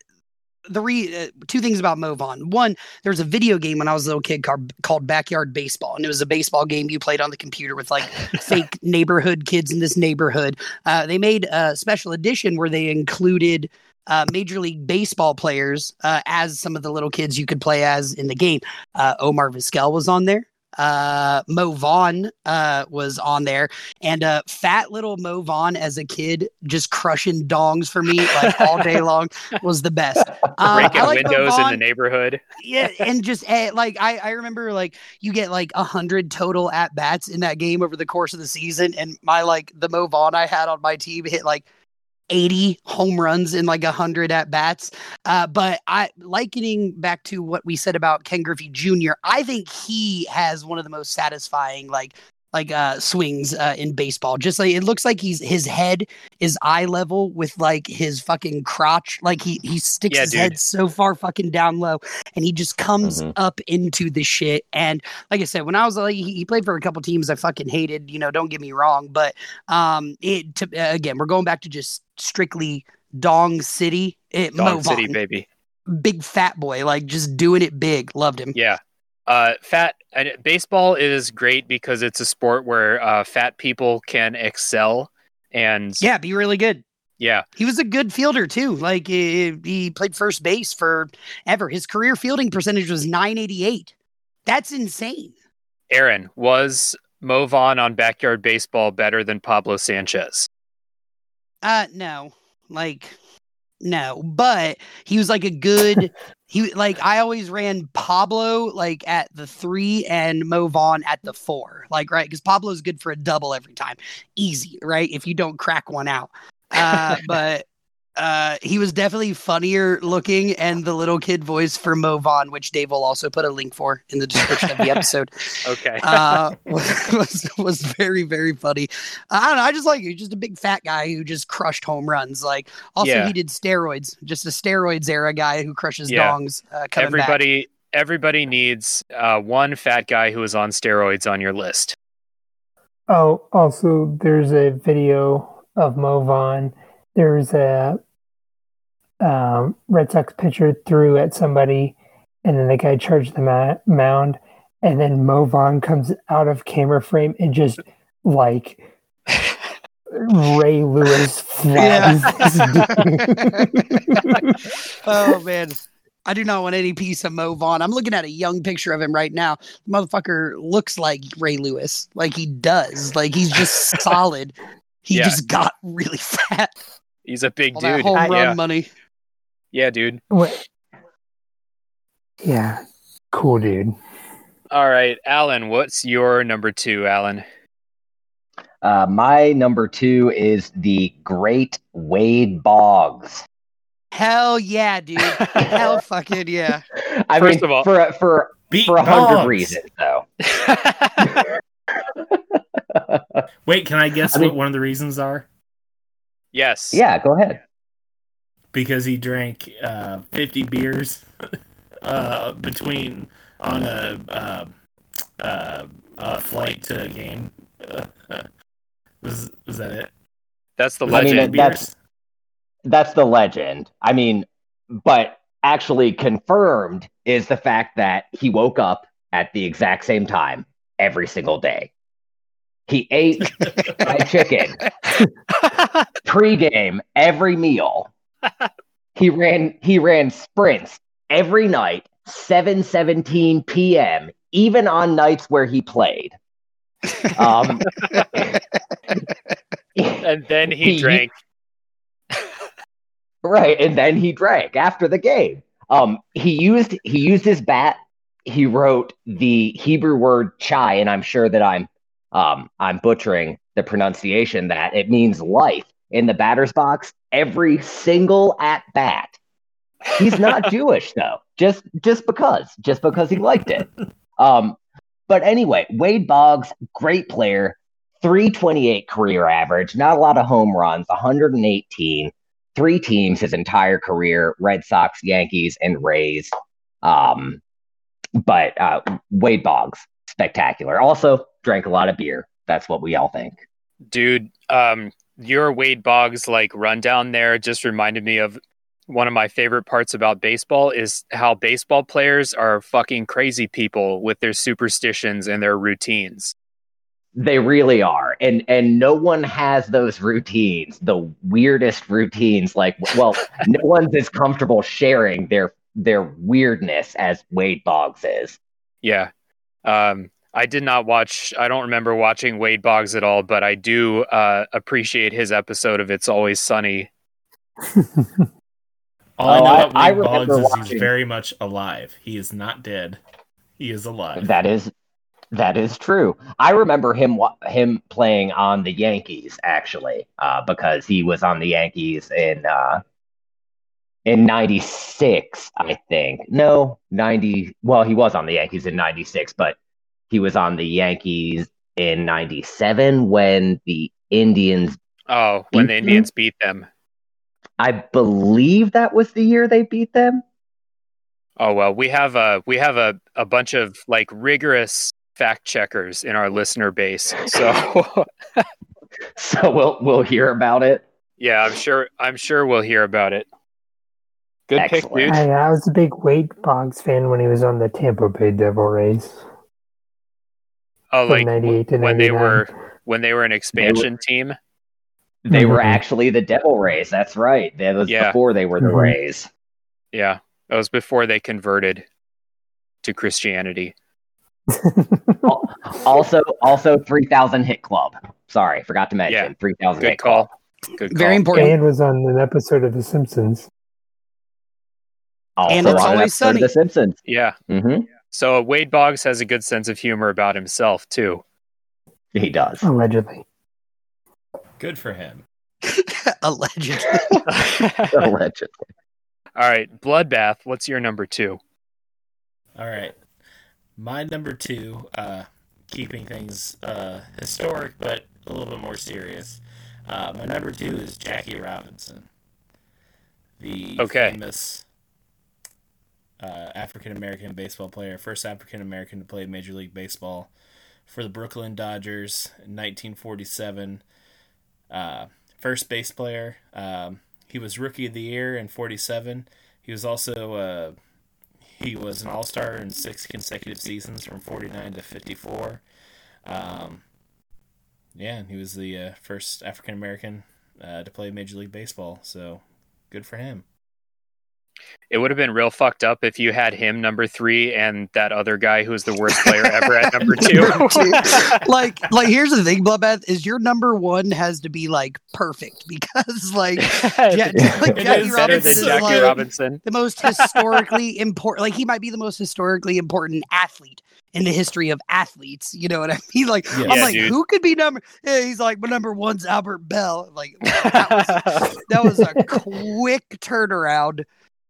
the re uh, two things about Mo Vaughn. One, there was a video game when I was a little kid called, called Backyard Baseball, and it was a baseball game you played on the computer with like fake neighborhood kids in this neighborhood. Uh, they made a special edition where they included uh, Major League Baseball players uh, as some of the little kids you could play as in the game. Uh, Omar Vizquel was on there. Uh, Mo Vaughn uh, was on there, and uh, fat little Mo Vaughn as a kid, just crushing dongs for me like all day long, was the best. Uh, Breaking like windows in the neighborhood. yeah, and just eh, like I, I remember like you get like a hundred total at bats in that game over the course of the season, and my like the Mo Vaughn I had on my team hit like eighty home runs in like a hundred at bats. Uh, but I likening back to what we said about Ken Griffey Jr. I think he has one of the most satisfying like like uh swings uh in baseball just like it looks like he's his head is eye level with like his fucking crotch like he he sticks Yeah, his dude. head so far fucking down low and he just comes Mhm. up into the shit. And like I said, when I was like, he, he played for a couple teams I fucking hated. You know, don't get me wrong, but um, it to, uh, again, we're going back to just strictly Dong City. It, Mo Dong City, Vaughn, baby. big fat boy, like just doing it big. Loved him. Yeah. Uh, fat and baseball is great because it's a sport where uh, fat people can excel, and Yeah, be really good. yeah, He was a good fielder too. Like he, played first base for ever. His career fielding percentage was 988. That's insane. Aaron was Mo Vaughn on Backyard Baseball better than Pablo Sanchez. Uh no. Like no, but he was like a good he like I always ran Pablo like at the 3 and Mo Vaughn at the 4. Like right cuz Pablo's good for a double every time. Easy, right? If you don't crack one out. Uh but uh he was definitely funnier looking and the little kid voice for Mo Vaughn, which Dave will also put a link for in the description of the episode Okay. uh, was was very very funny. I don't know. I just like he's just a big fat guy who just crushed home runs. Like also Yeah. he did steroids, just a steroids era guy who crushes Yeah. dongs. Uh, coming back. everybody, everybody needs uh, one fat guy who is on steroids on your list. Oh, also, there's a video of Mo Vaughn. There's a um, Red Sox pitcher threw at somebody, and then the guy charged the ma- mound, and then Mo Vaughn comes out of camera frame and just like Ray Lewis flags. oh man. I do not want any piece of Mo Vaughn. I'm looking at a young picture of him right now. The motherfucker looks like Ray Lewis. Like he does. Like he's just solid. He Yeah. just got really fat. He's a big All that dude. home I- run yeah, money. Yeah, dude. What? Yeah, cool dude. All right, Alan. What's your number two, Alan? Uh, my number two is the great Wade Boggs. Hell yeah, dude. Hell fucking yeah. I First mean, of all- for for Beat for a hundred reasons, though. Wait, can I guess I mean- what one of the reasons are? yes. yeah, go ahead. Because he drank uh, 50 beers uh, between on a, uh, uh, a flight to a game. Uh, was was that it? That's the legend. I mean, legend. that's- That's the legend. I mean, but actually confirmed is the fact that he woke up at the exact same time every single day. He ate fried chicken pregame every meal. He ran he ran sprints every night, 7:17 p.m., even on nights where he played. Um, and then he He- drank. right, and then he drank after the game. Um, he used he used his bat. He wrote the Hebrew word chai, and I'm sure that I'm um, I'm butchering the pronunciation. That it means life in the batter's box every single at bat. He's not Jewish though, just just because, just because he liked it. Um, but anyway, Wade Boggs, great player, 328 career average, not a lot of home runs, 118, three teams his entire career, Red Sox, Yankees, and Rays. Um, but uh, Wade Boggs, spectacular. Also drank a lot of beer. That's what we all think. Dude, um, your Wade Boggs like rundown there just reminded me of one of my favorite parts about baseball is how baseball players are fucking crazy people with their superstitions and their routines. They really are. And and no one has those routines, the weirdest routines like well, no one's as comfortable sharing their their weirdness as Wade Boggs is. Yeah. Um, I did not watch, I don't remember watching Wade Boggs at all, but I do uh, appreciate his episode of It's Always Sunny. All I Oh, know I- about I Boggs remember is watching- he's very much alive. He is not dead. He is alive. That is that is true. I remember him him playing on the Yankees actually, uh, because he was on the Yankees in uh, in '96, I think. No, '90. Well, he was on the Yankees in '96, but he was on the Yankees in '97 when the Indians. Oh, when the Beat them? Indians beat them. I believe that was the year they beat them. Oh well, we have a we have a, a bunch of like rigorous fact checkers in our listener base. So So we'll we'll hear about it. yeah, I'm sure I'm sure we'll hear about it. Good pick, dude. I, I was a big Wade Boggs fan when he was on the Tampa Bay Devil Rays Oh, like '98 to when they were when they were an expansion team. They were Mhm. actually the Devil Rays. That's right. That was Yeah. before they were the Mhm. Rays. Yeah, that was before they converted to Christianity. also, also three thousand hit club. Sorry, forgot to mention Yeah. three thousand. Good hit club. call. Good call. Very important. and was on an episode of The Simpsons. Also And It's on an Always of Sunny. The Simpsons. Yeah. hmm So Wade Boggs has a good sense of humor about himself too. He does. Allegedly. Good for him. Allegedly. Allegedly. All right, Bloodbath. What's your number two? All right. My number two, uh, keeping things uh, historic but a little bit more serious. Uh, my number two is Jackie Robinson, the Okay. famous uh, African American baseball player, first African American to play Major League Baseball for the Brooklyn Dodgers in 1947. Uh, first base player. Um, he was Rookie of the Year in 47. He was also uh, he was an All Star in six consecutive seasons from 49 to 54. Um, yeah, and he was the uh, first African American uh, to play Major League Baseball. So good for him. It would have been real fucked up if you had him number three and that other guy who was the worst player ever at number two. Number two. like, like here's the thing, Bloodbath, is your number one has to be like perfect because like, ja- like Jackie is better than Robinson, Jackie like, Robinson. the most historically important like he might be the most historically important athlete in the history of athletes you know what i mean like Yeah. i'm Yeah, like dude. who could be number yeah, he's like my number one's albert belle like that was, that was a quick turnaround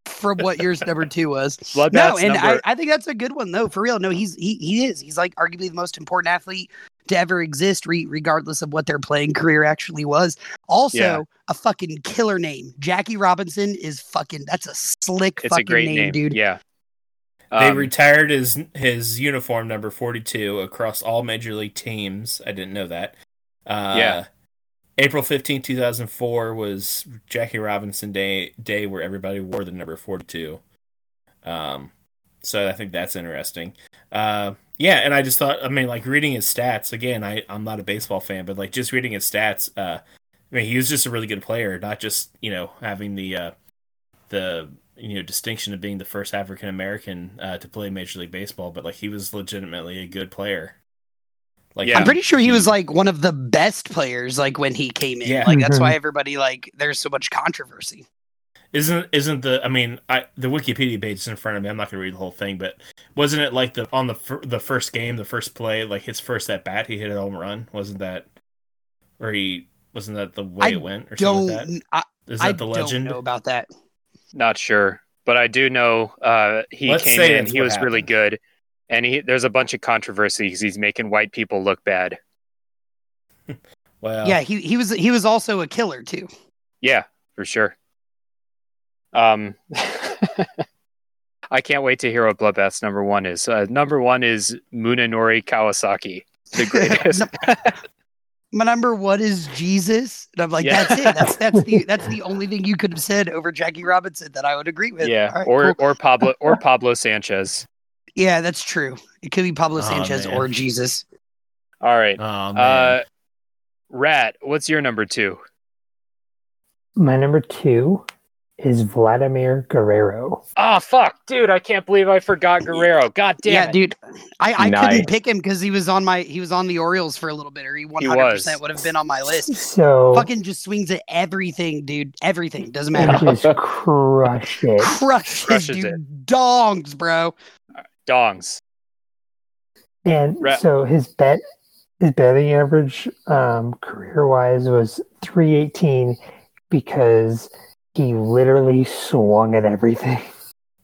from what yours number two was. Bloodbath's no, and I, I think that's a good one though. For real, no, he's he he is. He's like arguably the most important athlete to ever exist, re- regardless of what their playing career actually was. Also, Yeah. a fucking killer name. Jackie Robinson is fucking. That's a slick It's fucking a great name, name, dude. Yeah. They Um, retired his his uniform number forty two across all major league teams. I didn't know that. Uh, Yeah. April 15, 2004 was Jackie Robinson Day day where everybody wore the number 42. Um so I think that's interesting. Uh yeah, and I just thought I mean like reading his stats again, I I'm not a baseball fan, but like just reading his stats uh I mean he was just a really good player, not just, you know, having the uh the you know distinction of being the first African American uh, to play Major League Baseball, but like he was legitimately a good player. Like Yeah. I'm pretty sure he was like one of the best players like when he came in. Yeah. Like that's why everybody like there's so much controversy. Isn't isn't the I mean I the Wikipedia page is in front of me. I'm not gonna read the whole thing, but wasn't it like the on the fir- the first game, the first play, like his first at bat, he hit a home run? Wasn't that or he wasn't that the way I it went or something like Don't I, that? Is I that the don't legend? know about that. Not sure, but I do know uh, he Let's came in. He what was really good, and he there's a bunch of controversy because he's making white people look bad. Well, yeah, he he was he was also a killer too. Yeah, for sure. Um, I can't wait to hear what Bloodbath's number one is. Uh, number one is Munenori Kawasaki, the greatest. My number one is Jesus, and I'm like, Yeah. that's it. That's that's the that's the only thing you could have said over Jackie Robinson that I would agree with. yeah, All right, or cool. or Pablo or Pablo Sanchez. Yeah, that's true. It could be Pablo Oh, Sanchez man. or Jesus. All right, Oh man. uh, Rat, what's your number two? My number two is Vladimir Guerrero. Oh fuck, dude! I can't believe I forgot Guerrero. God damn yeah, it. dude. I, I Nice. couldn't pick him because he was on my he was on the Orioles for a little bit, or he one hundred percent would have been on my list. So Fucking just swings at everything, dude. Everything doesn't matter. just crushed it. Crushes, Crushes dude. Dongs, bro. Dongs. And Ra- so his bet his batting average um career wise was three eighteen because he literally swung at everything.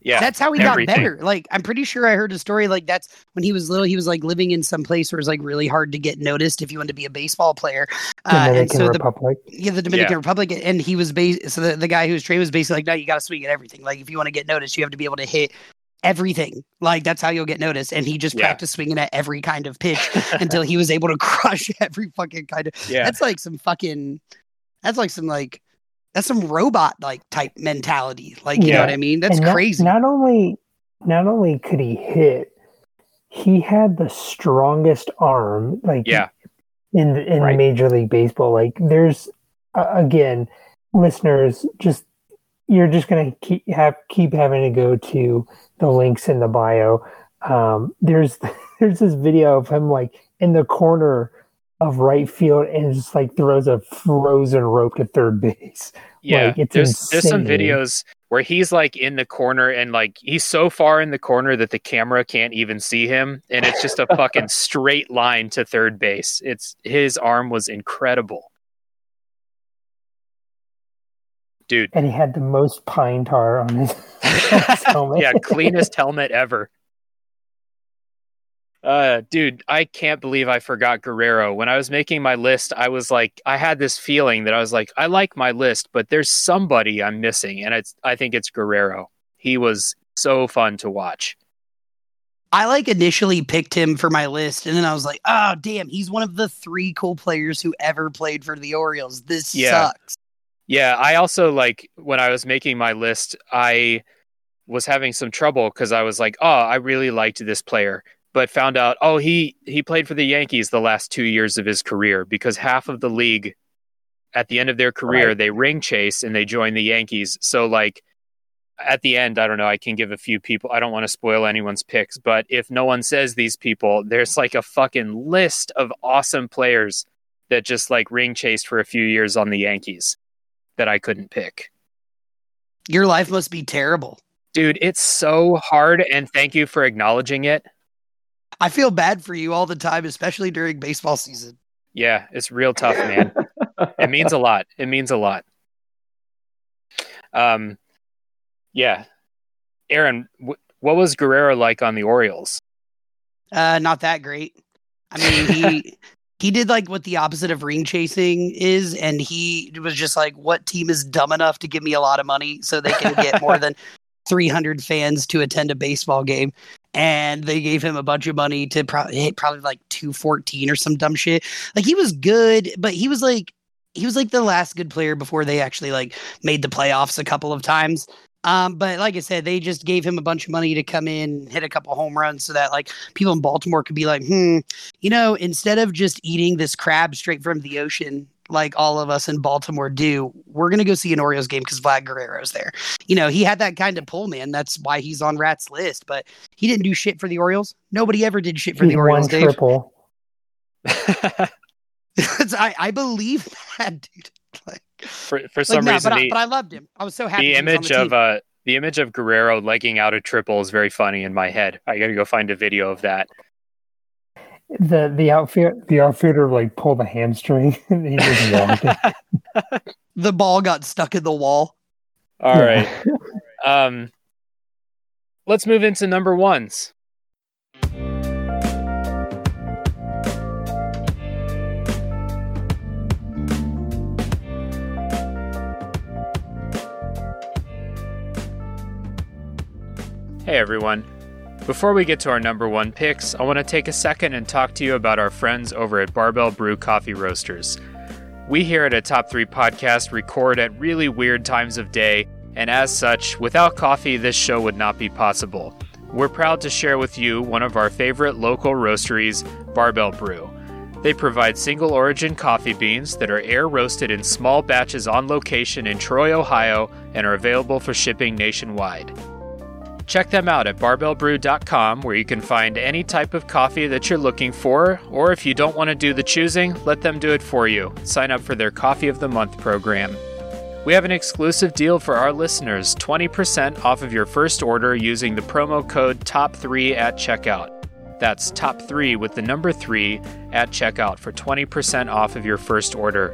Yeah, that's how he everything. got better. Like, I'm pretty sure I heard a story like that's when he was little. He was like living in some place where it was like really hard to get noticed if you wanted to be a baseball player. Uh, and Dominican so the Republic. yeah, the Dominican Yeah. Republic, and he was based. So the, the guy who was trained was basically like, no, you got to swing at everything. Like, if you want to get noticed, you have to be able to hit everything. Like, that's how you'll get noticed. And he just Yeah. practiced swinging at every kind of pitch until he was able to crush every fucking kind of. yeah, That's like some fucking. That's like some like. That's some robot like type mentality. Like, you know what I mean? That's And not- crazy. Not, only not only could he hit, he had the strongest arm. Like yeah, in in Right. Major League Baseball. Like there's uh, again, listeners, just you're just gonna keep have keep having to go to the links in the bio. Um, there's there's this video of him like in the corner of right field and just like throws a frozen rope to third base. yeah. Like, it's there's there's some videos where he's like in the corner and like he's so far in the corner that the camera can't even see him, and it's just a fucking straight line to third base. It's his arm was incredible, dude. And he had the most pine tar on his, helmet. yeah, cleanest helmet ever. Uh, dude, I can't believe I forgot Guerrero. When I was making my list, I was like, I had this feeling that I was like, I like my list, but there's somebody I'm missing, and it's I think it's Guerrero. He was so fun to watch. I like initially picked him for my list, and then I was like, oh damn, he's one of the three cool players who ever played for the Orioles. This Yeah. sucks. Yeah, I also like when I was making my list, I was having some trouble because I was like, oh, I really liked this player, but found out, oh, he he played for the Yankees the last two years of his career because half of the league at the end of their career Right. they ring chase and they join the Yankees. So like at the end, I don't know, I can give a few people I don't want to spoil anyone's picks, but if no one says these people, there's like a fucking list of awesome players that just like ring chased for a few years on the Yankees that I couldn't pick. Your life must be terrible. Dude, it's so hard and thank you for acknowledging it. I feel bad for you all the time, especially during baseball season. Yeah, it's real tough, man. it means a lot. It means a lot. Um yeah. Aaron, wh- what was Guerrero like on the Orioles? Uh, not that great. I mean, he he did like what the opposite of ring chasing is, and he was just like, "What team is dumb enough to give me a lot of money so they can get more than 300 fans to attend a baseball game?" And they gave him a bunch of money to probably hit probably like 214 or some dumb shit. Like he was good, but he was like he was like the last good player before they actually like made the playoffs a couple of times. Um, but like I said, they just gave him a bunch of money to come in, hit a couple home runs, so that like people in Baltimore could be like, hmm, you know, instead of just eating this crab straight from the ocean, like all of us in Baltimore do, we're gonna go see an Orioles game because Vlad Guerrero's there. You know, he had that kind of pull, man. That's why he's on Rat's list. But he didn't do shit for the Orioles. Nobody ever did shit for He the Orioles. Dave. triple. I, I believe that, dude. Like, for for like some no, reason, but, I, but I loved him. I was so happy. the he was on image the of team. uh the image of Guerrero legging out a triple is very funny in my head. I got to go find a video of that. The the outfit the outfielder like pulled a hamstring and he just walked the ball got stuck in the wall. All right. Um, let's move into number ones. Hey everyone. Before we get to our number one picks, I want to take a second and talk to you about our friends over at Barbell Brew Coffee Roasters. We here at a Top 3 podcast record at really weird times of day, and as such, without coffee, this show would not be possible. We're proud to share with you one of our favorite local roasteries, Barbell Brew. They provide single origin coffee beans that are air roasted in small batches on location in Troy, Ohio, and are available for shipping nationwide. Check them out at barbellbrew.com where you can find any type of coffee that you're looking for, or if you don't want to do the choosing, let them do it for you. Sign up for their Coffee of the Month program. We have an exclusive deal for our listeners 20% off of your first order using the promo code TOP3 at checkout. That's top 3 with the number 3 at checkout for 20% off of your first order.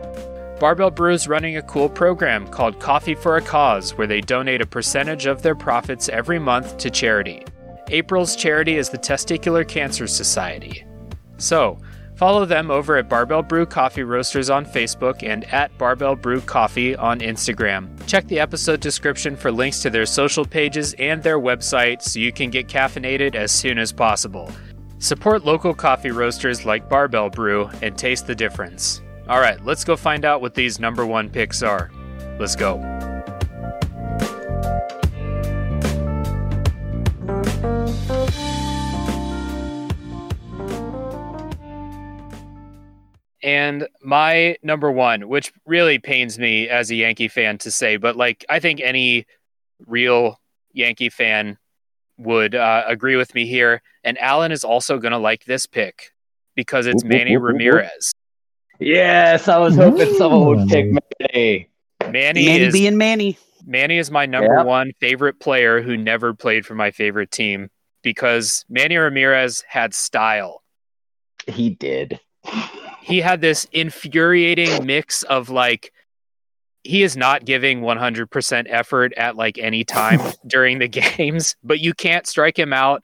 Barbell Brew is running a cool program called Coffee for a Cause, where they donate a percentage of their profits every month to charity. April's charity is the Testicular Cancer Society. So, follow them over at Barbell Brew Coffee Roasters on Facebook and at Barbell Brew Coffee on Instagram. Check the episode description for links to their social pages and their website so you can get caffeinated as soon as possible. Support local coffee roasters like Barbell Brew and taste the difference. All right, let's go find out what these number one picks are. Let's go. And my number one, which really pains me as a Yankee fan to say, but like I think any real Yankee fan would uh, agree with me here. And Alan is also going to like this pick because it's Manny. Ramirez. Yes, I was hoping someone would pick Manny. Manny, Manny is being Manny. Manny is my number Yep. one favorite player who never played for my favorite team because Manny Ramirez had style. He did. He had this infuriating mix of like he is not giving 100% effort at like any time during the games, but you can't strike him out.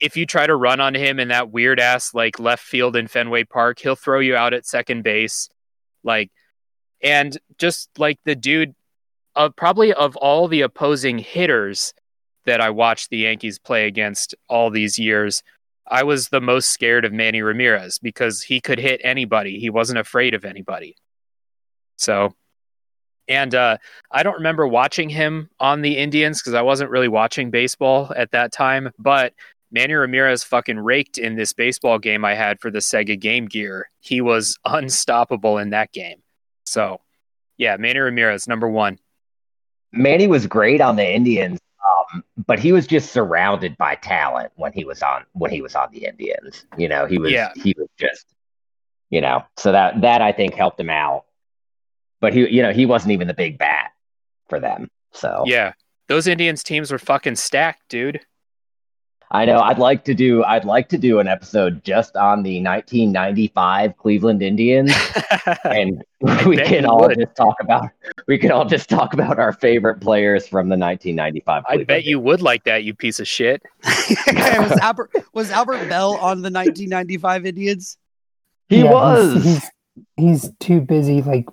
If you try to run on him in that weird ass like left field in Fenway Park, he'll throw you out at second base. Like and just like the dude of probably of all the opposing hitters that I watched the Yankees play against all these years, I was the most scared of Manny Ramirez because he could hit anybody. He wasn't afraid of anybody. So, and uh, I don't remember watching him on the Indians because I wasn't really watching baseball at that time. But Manny Ramirez fucking raked in this baseball game I had for the Sega Game Gear. He was unstoppable in that game. So, yeah, Manny Ramirez, number one. Manny was great on the Indians, um, but he was just surrounded by talent when he was on when he was on the Indians. You know, he was Yeah. he was just you know, so that that I think helped him out. But he you know, he wasn't even the big bat for them. So Yeah, those Indians teams were fucking stacked, dude. I know. I'd like to do. I'd like to do an episode just on the 1995 Cleveland Indians, and we can all would. just talk about. We can all just talk about our favorite players from the 1995. I Cleveland bet you would like that, you piece of shit. was Albert was Albert Belle on the 1995 Indians? He Yeah, was. He's, he's too busy like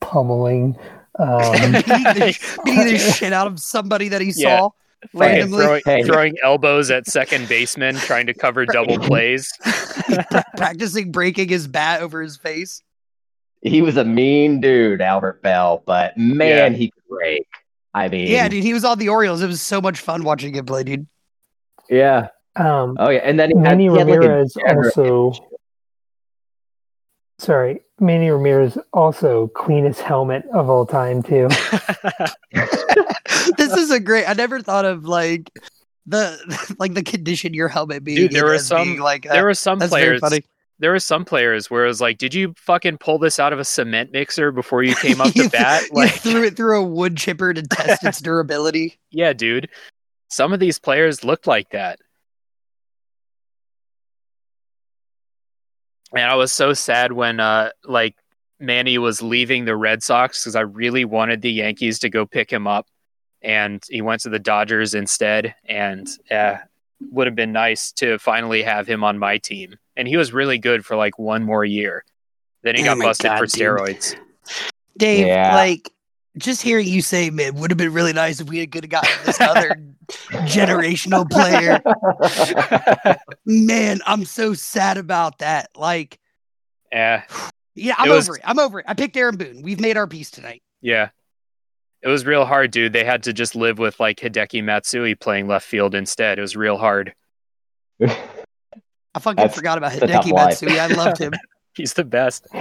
pummeling. Um, beating, the, beating the shit out of somebody that he Yeah. saw Fucking randomly, throwing, Hey. throwing elbows at second baseman, trying to cover double plays. practicing breaking his bat over his face. he was a mean dude, Albert Belle, but man, Yeah. he could break. I mean, Yeah, dude, he was on the Orioles. It was so much fun watching him play, dude. yeah. um, Oh yeah, and then he had, Manny he had Ramirez generous- also. Sorry, Manny Ramirez also cleanest helmet of all time too. this is a great. I never thought of like the like the condition your helmet being. Dude, there in were some- like uh, there were some players. funny. There were some players where it was like, "Did you fucking pull this out of a cement mixer before you came up You the th- bat?" you Like, threw it through a wood chipper to test its durability. yeah, dude. Some of these players looked like that. And I was so sad when uh like Manny was leaving the Red Sox because I really wanted the Yankees to go pick him up. And he went to the Dodgers instead. And uh would have been nice to finally have him on my team. And he was really good for like one more year. Then he Oh got my busted God, for dude. steroids. Dave, Yeah. like just hearing you say, man, would have been really nice if we had could have gotten this other generational player. Man, I'm so sad about that. Like, Yeah. yeah, I'm It was- over it. I'm over it. I picked Aaron Boone. We've made our peace tonight. Yeah. It was real hard, dude. They had to just live with like Hideki Matsui playing left field instead. It was real hard. I fucking That's- forgot about that's a tough Hideki. Matsui. I loved him. He's the best.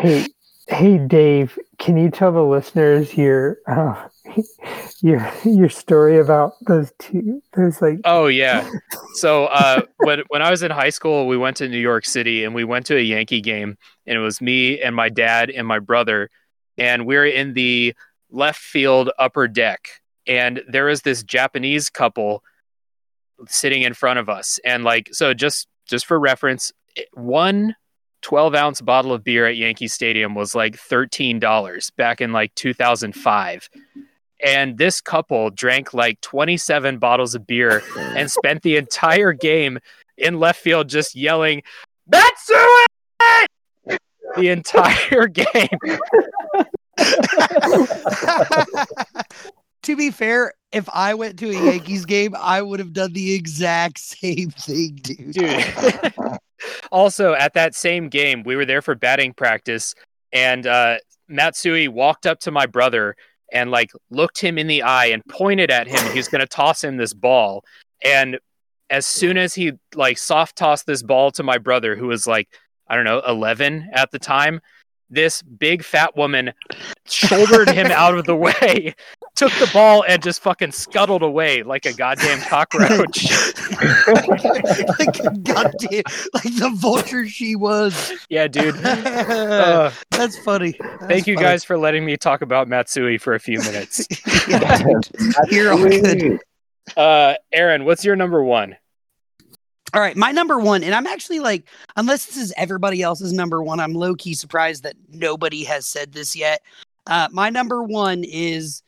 Hey, Dave, can you tell the listeners your uh, your your story about those two? Those like Oh yeah. So uh, when when I was in high school, we went to New York City and we went to a Yankee game, and it was me and my dad and my brother, and we're in the left field upper deck, and there is this Japanese couple sitting in front of us, and like so just just for reference, one 12 ounce bottle of beer at Yankee Stadium was like $13 back in like 2005. And this couple drank like 27 bottles of beer and spent the entire game in left field just yelling, That's it! The entire game. to be fair, if I went to a Yankees game, I would have done the exact same thing, dude. Dude. also, at that same game, we were there for batting practice, and uh, Matsui walked up to my brother and like looked him in the eye and pointed at him. He's going to toss him this ball, and as soon as he like soft tossed this ball to my brother, who was like I don't know eleven at the time, this big fat woman shouldered him out of the way, took the ball, and just fucking scuttled away like a goddamn cockroach. like a goddamn, like the vulture she was. yeah, dude. Uh, That's funny. Thank you guys for letting me talk about Matsui for a few minutes. Yeah, dude. You're all good. Uh, Aaron, what's your number one? All right, my number one, and I'm actually like, unless this is everybody else's number one, I'm low key surprised that nobody has said this yet. Uh, my number one is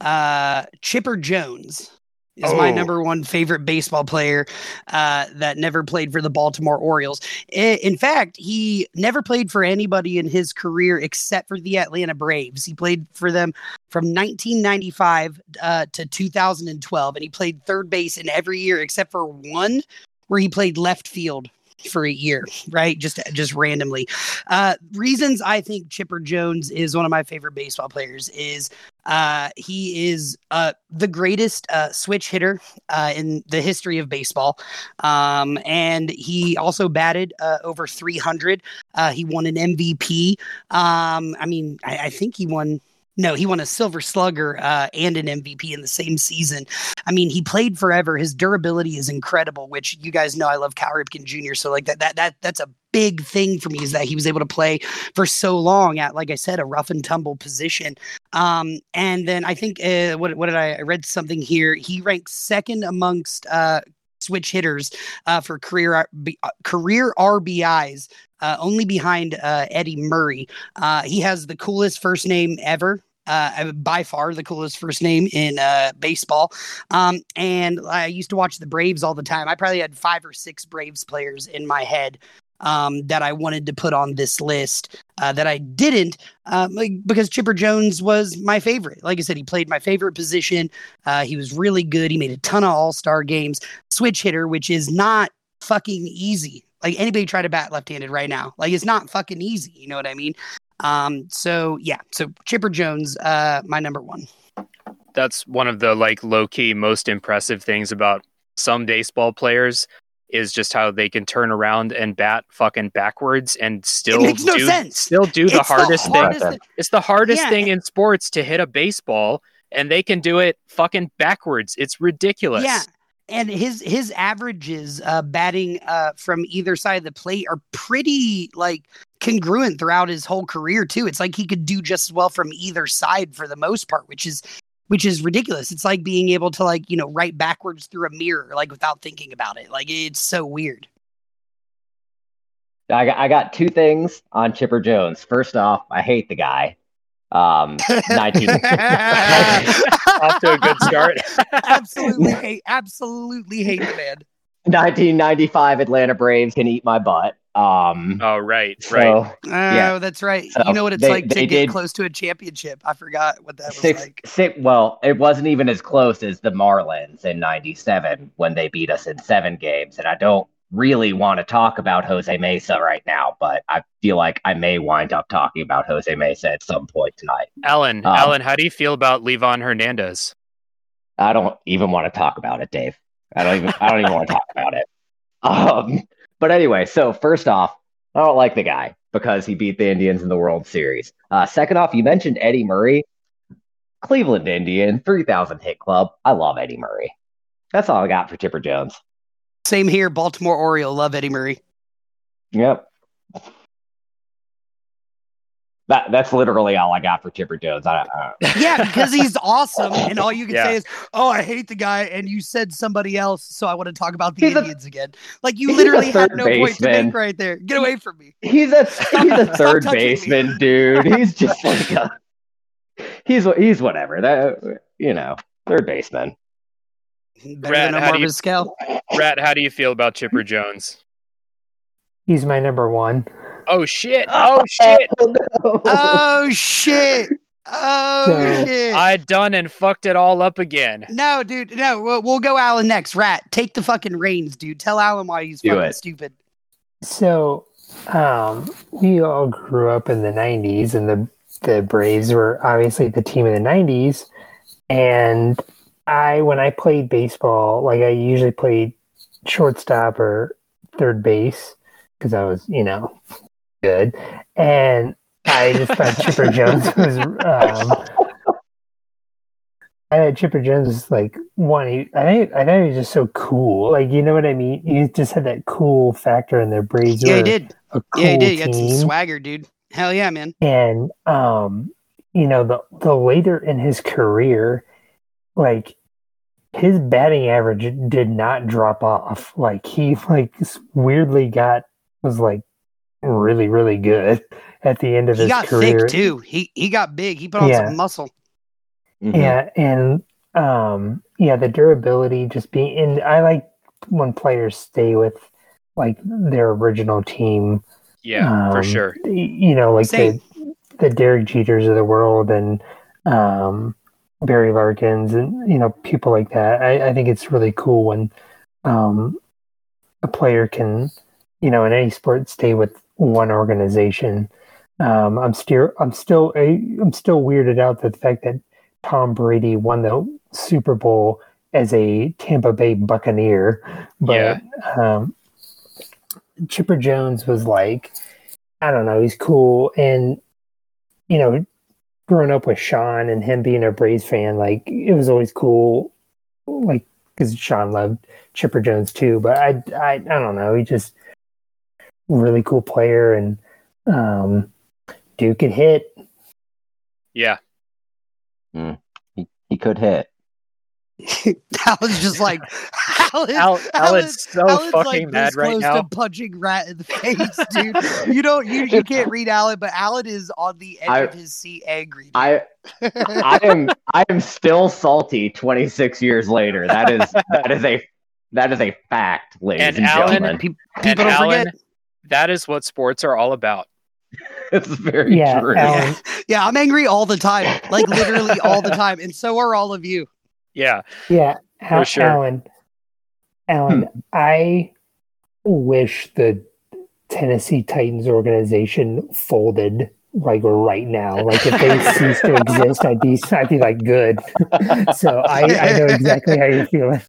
uh, Chipper Jones. Is my Oh. number one favorite baseball player uh, that never played for the Baltimore Orioles. In fact, he never played for anybody in his career except for the Atlanta Braves. He played for them from 1995 uh, to 2012, and he played third base in every year except for one where he played left field for a year, right? Just just randomly. Uh, reasons I think Chipper Jones is one of my favorite baseball players is uh, he is uh, the greatest uh, switch hitter uh, in the history of baseball, um, and he also batted uh, over 300. Uh, he won an MVP. Um, I mean, I, I think he won. No, he won a Silver Slugger uh, and an MVP in the same season. I mean, he played forever. His durability is incredible, which you guys know I love Cal Ripken Jr. So like that that that that's a big thing for me is that he was able to play for so long at like I said a rough and tumble position. Um, and then I think uh, what what did I, I read something here? He ranks second amongst uh, switch hitters uh, for career B- uh, career RBIs, uh, only behind uh, Eddie Murray. Uh, he has the coolest first name ever. Uh, by far the coolest first name in uh, baseball. Um, and I used to watch the Braves all the time. I probably had five or six Braves players in my head um, that I wanted to put on this list uh, that I didn't um, because Chipper Jones was my favorite. Like I said, he played my favorite position. Uh, he was really good. He made a ton of All Star games. Switch hitter, which is not fucking easy. Like anybody try to bat left handed right now, like it's not fucking easy. You know what I mean? Um, so yeah, so Chipper Jones, uh, my number one. That's one of the like low key most impressive things about some baseball players is just how they can turn around and bat fucking backwards and still it makes no do sense. still do the It's hardest, hardest thing. thing- It's the hardest Yeah. thing in sports to hit a baseball and they can do it fucking backwards. It's ridiculous. Yeah. And his his averages uh batting uh from either side of the plate are pretty like congruent throughout his whole career too. It's like he could do just as well from either side for the most part, which is which is ridiculous. It's like being able to like, you know, write backwards through a mirror like without thinking about it. Like it's so weird. I got, I got two things on Chipper Jones. First off, I hate the guy. Um, 19. Off to a good start. absolutely hate absolutely hate the man. 1995 Atlanta Braves can eat my butt. Um, oh right, so right. Oh, Yeah. that's right. So, you know what it's they- like to get did- close to a championship. I forgot what that was six, like. six, well, it wasn't even as close as the Marlins in 97 when they beat us in seven games. And I don't really want to talk about Jose Mesa right now, but I feel like I may wind up talking about Jose Mesa at some point tonight. Alan, Um, Alan, how do you feel about Livan Hernandez? I don't even want to talk about it, Dave. I don't even I don't even want to talk about it. Um, but anyway, so first off, I don't like the guy because he beat the Indians in the World Series. Uh, second off, you mentioned Eddie Murray, Cleveland Indian, three thousand hit club. I love Eddie Murray. That's all I got for Chipper Jones. Same here, Baltimore Oriole. Love Eddie Murray. Yep. That that's literally all I got for Chipper Jones. I, I, Yeah, because he's awesome, and all you can Yeah. say is, "Oh, I hate the guy," and you said somebody else, so I want to talk about the He's a- Indians again. Like you literally had third no point to baseman. make right there. Get away from me. he's a he's a third touching me. baseman, dude. He's just like a he's he's whatever. That you know, third baseman. Better Rat, how do you- Vizquel. Rat, how do you feel about Chipper Jones? He's my number one. Oh shit! Oh shit! Oh, no. Oh shit! Oh So- shit! I done and fucked it all up again. no, dude, no. We'll, we'll go Alan next. Rat, take the fucking reins, dude. Tell Alan why he's Do fucking it. stupid. So, um, we all grew up in the '90s, and the the Braves were obviously the team of the '90s. And I, when I played baseball, like I usually played shortstop or third base because I was, you know, good. And I just thought Chipper Jones was. Um, I had Chipper Jones was like one. He, I think I thought he was just so cool. Like you know what I mean. He just had that cool factor in their braids. Yeah, he did. Cool yeah, he did. He got some swagger, dude. Hell yeah, man. and um you know the the later in his career like his batting average did not drop off like he like weirdly got was like really really good at the end of He his got career thick too. He he got big. He put on Yeah. some muscle. Mhm. yeah and um yeah the durability just being and i like when players stay with like their original team Yeah, for Um, sure. You know, like Same. the the Derek Jeters of the world and um, Barry Larkins and you know people like that. I, I think it's really cool when um, a player can, you know, in any sport, stay with one organization. Um, I'm still I'm still I'm still weirded out the fact that Tom Brady won the Super Bowl as a Tampa Bay Buccaneer, but Yeah. um, Chipper Jones was like, I don't know, he's cool. And, you know, growing up with Sean and him being a Braves fan, like, it was always cool. Like, because Sean loved Chipper Jones too. But I, I, I don't know. He just really cool player. And, um, Duke could hit. Yeah, he, he could hit. Alan's just like Alan, Al, Alan's Alan's- so Alan's fucking like mad this right close now. to punching rat in the face, dude. you don't you, you can't read Alan, but Alan is on the edge I- of his seat angry. dude. I I am I am still salty 26 years later. That is that is a that is a fact, ladies And and, Alan- gentlemen. Pe- And people don't Alan, forget. That is what sports are all about. It's very Yeah, true. Alan. Yeah, I'm angry all the time, like literally all the time, and so are all of you. Yeah. Yeah, Al- sure. Alan. Alan, Hmm. I wish the Tennessee Titans organization folded like right now. Like if they cease to exist, I'd be I'd be like good. so I, I know exactly how you're feeling.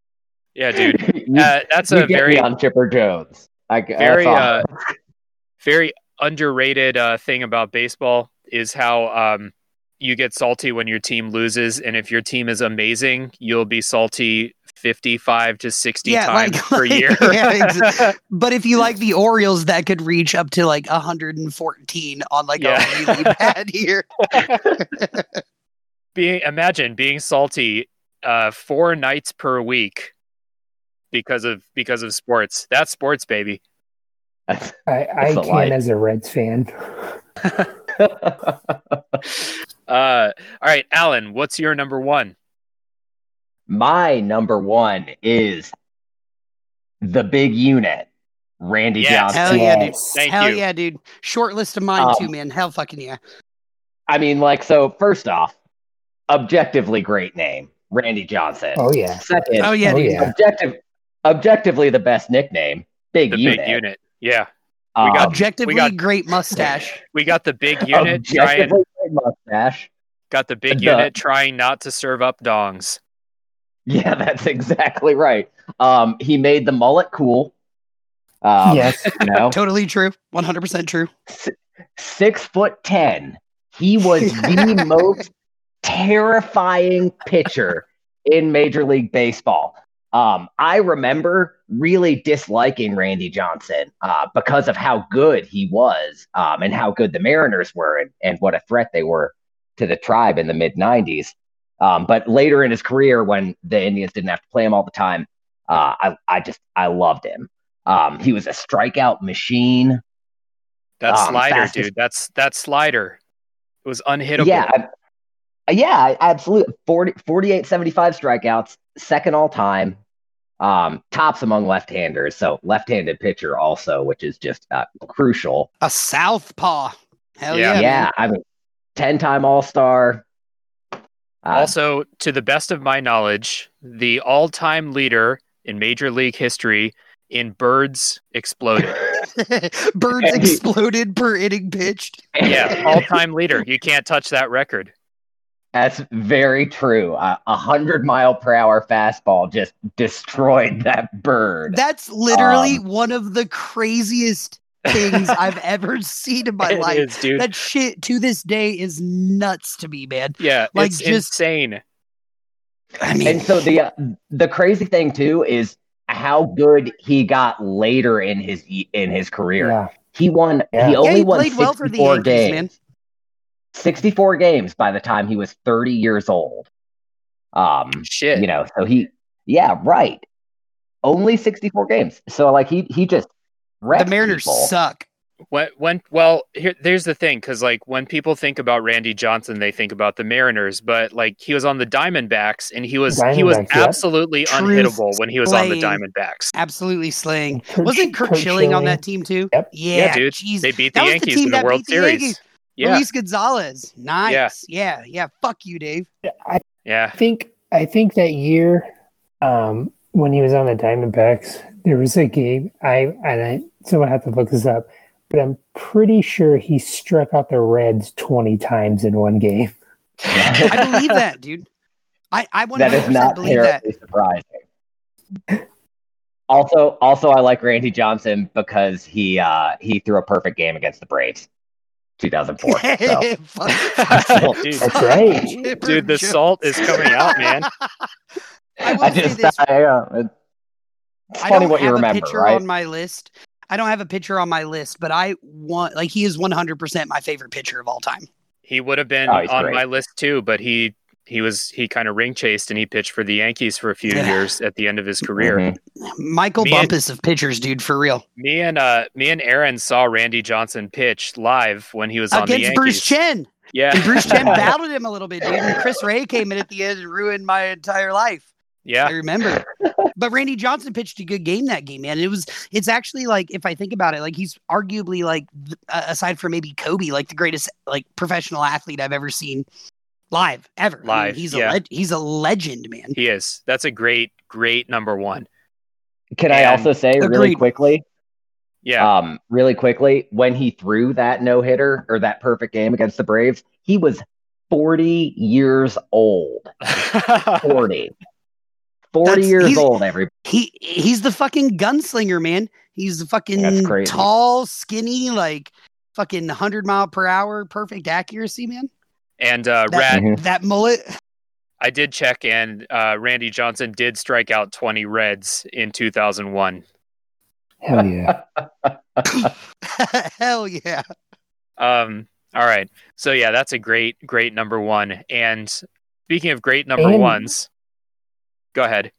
Yeah, dude. You- Uh, that's you a get very me on Chipper Jones. I, that's very all. uh, very underrated uh, thing about baseball is how um, you get salty when your team loses, and if your team is amazing, you'll be salty fifty-five to sixty Yeah, times like- per like- year. yeah, exa- But if you like the Orioles, that could reach up to like 114 on like Yeah. a really bad year. being imagine being salty uh, four nights per week because of because of sports. That's sports, baby. That's- I, I can life. as a Reds fan. Uh, all right, Alan, what's your number one? My number one is the big unit, Randy Yes. Johnson. Hell yeah, dude. Thank Hell you. yeah, dude. Short list of mine Um, too, man. Hell fucking yeah. I mean, like, so first off, objectively great name, Randy Johnson. Oh yeah. Second, Oh yeah, Oh, dude. yeah. objective, objectively the best nickname, big The unit. big unit. Yeah, Um, got- Objectively we got- great mustache. we got the big unit trying great mustache. got the big The- unit trying not to serve up dongs. Yeah, that's exactly right. Um, he made the mullet cool. Um, yes. you know, Totally true. 100% true. six foot ten. He was the most terrifying pitcher in Major League Baseball. Um, I remember really disliking Randy Johnson uh, because of how good he was um, and how good the Mariners were and, and what a threat they were to the tribe in the mid 90s. Um, but later in his career, when the Indians didn't have to play him all the time, uh, I, I just I loved him. Um, he was a strikeout machine. That Um, slider, fastest- dude. That's that slider. It was unhittable. Yeah, I- yeah, absolutely. 40, 48, 75 strikeouts, second all time. Um, tops among left-handers, so left-handed pitcher also, which is just uh, crucial. A southpaw. Hell Yeah. yeah. Yeah, man. I mean, ten-time All-Star. Uh, also, to the best of my knowledge, the all-time leader in Major League history in birds exploded. Birds exploded per inning pitched. yeah, all-time leader. You can't touch that record. That's very true. Uh, A hundred mile per hour fastball just destroyed that bird. That's literally Um, one of the craziest things I've ever seen in my It life. is, dude. That shit to this day is nuts to me, man. yeah, like, it's just- insane. I mean, and so the uh, the crazy thing too is how good he got later in his in his career. Yeah. He won. Yeah. He Yeah, only he won played well for the 64 Yankees, games. man. 64 games by the time he was 30 years old. Um, Shit. you know, so he, yeah, right. Only 64 games. So like he he just the Mariners people. suck. When, when well, here, there's the thing, because like when people think about Randy Johnson, they think about the Mariners, but like he was on the Diamondbacks, and he was he was Diamondbacks, yeah. absolutely Truth unhittable when he was on the playing. Diamondbacks. Absolutely slaying. Curt- Wasn't Curt, Curt Schilling on that team too? Yep. Yeah, Yeah, dude. Jeez. They beat the was Yankees team in the World beat the Series. Yankees. Yeah, Luis Gonzalez. Nice. Yeah. yeah, Fuck you, Dave. I yeah. I think I think that year, um, when he was on the Diamondbacks, there was a game. I and I someone have to look this up, but I'm pretty sure he struck out the Reds 20 times in one game. I believe that, dude. I I 100% that is not believe that. terribly surprising. Also, also, I like Randy Johnson because he uh, he threw a perfect game against the Braves, 2004. So. Fuck- fuck Dude, That's right. Dude, the Jones. salt is coming out, man. I I just, this. I, uh, it's I funny don't what you have remember, a picture right? on my list. I don't have a picture on my list, but I want like he is 100% my favorite pitcher of all time. He would have been Oh, on great. my list too, but he he was he kind of ring chased and he pitched for the Yankees for a few Yeah. years at the end of his career. Mhm. Michael Me and- Bumpus of pitchers, dude, for real. Me and uh me and Aaron saw Randy Johnson pitch live when he was on the Against Yankees. Bruce Chen. Yeah, And Bruce Chen battled him a little bit, dude. And Chris Ray came in at the end and ruined my entire life. Yeah, I remember. but Randy Johnson pitched a good game that game, man. It was it's actually like if I think about it, like he's arguably like uh, aside from maybe Kobe, like the greatest like professional athlete I've ever seen live ever. I mean, Live, he's yeah. a leg- he's a legend, man. he is. That's a great great number one. Can I also say really quickly? Yeah, Um, really quickly, when he threw that no hitter or that perfect game against the Braves, he was 40 years old. 40. 40 That's- years old, every He he's the fucking gunslinger, man. He's the fucking tall, skinny, like fucking hundred mile per hour, perfect accuracy, man. And uh, That, Rad, Mhm. that mullet. I did check, and uh, Randy Johnson did strike out 20 Reds in 2001. Hell yeah. Hell yeah. Um, all right, so yeah, that's a great great number one. And speaking of great number And- ones, go ahead.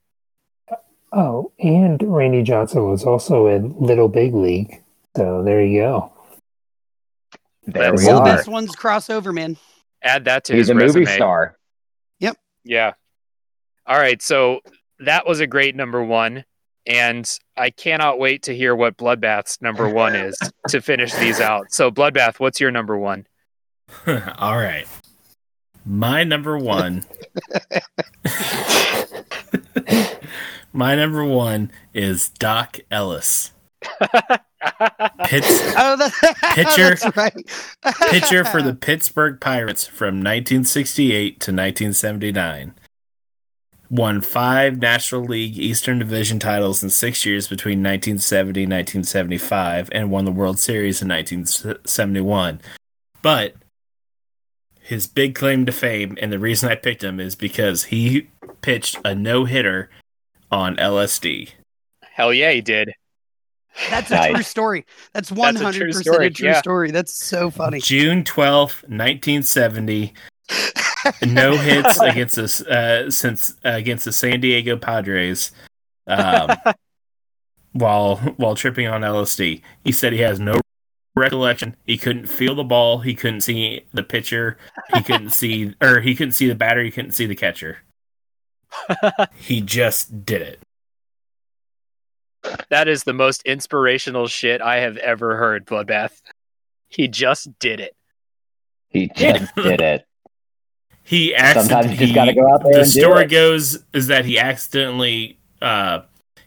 Oh, and Randy Johnson was also in Little Big League. So there you go. there That's we All are. this one's crossover, man. Add that to He's his a resume. movie star. Yep. Yeah. All right. So that was a great number one. And I cannot wait to hear what Bloodbath's number one is to finish these out. So, Bloodbath, what's your number one? All right. My number one. My number one is Doc Ellis. Pitts, Oh, that, Pitcher- that's right. pitcher for the Pittsburgh Pirates from 1968 to 1979. Won five National League Eastern Division titles in six years between 1970 and 1975, and won the World Series in 1971. But his big claim to fame, and the reason I picked him, is because he pitched a no hitter on LSD. Hell yeah, he did. That's a Nice. true story. That's That's a true hundred percent story, a true yeah. story. That's so funny. June 12th, 1970. no hits against us uh, since uh, against the San Diego Padres um, while while tripping on LSD. He said he has no recollection. He couldn't feel the ball. He couldn't see the pitcher. He couldn't see or he couldn't see the batter. He couldn't see the catcher. he just did it. That is the most inspirational shit I have ever heard, Bloodbath. He just did it. He just did it. He accident- Sometimes you just gotta go out there The and do story it. goes is that he accidentally uh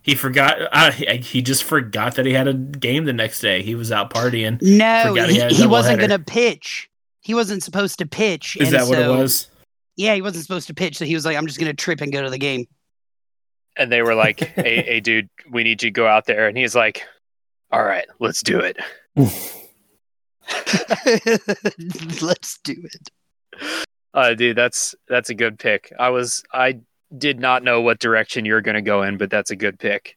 he forgot uh, he, he just forgot that he had a game the next day. He was out partying. No, he he, he wasn't going to pitch. He wasn't supposed to pitch. Is and that what it was? Yeah, he wasn't supposed to pitch. So he was like, I'm just going to trip and go to the game. And they were like, hey, hey, dude, we need you to go out there. And he's like, all right, let's do it. Let's do it. Uh, dude, that's that's a good pick. I was I did not know what direction you're going to go in, but that's a good pick.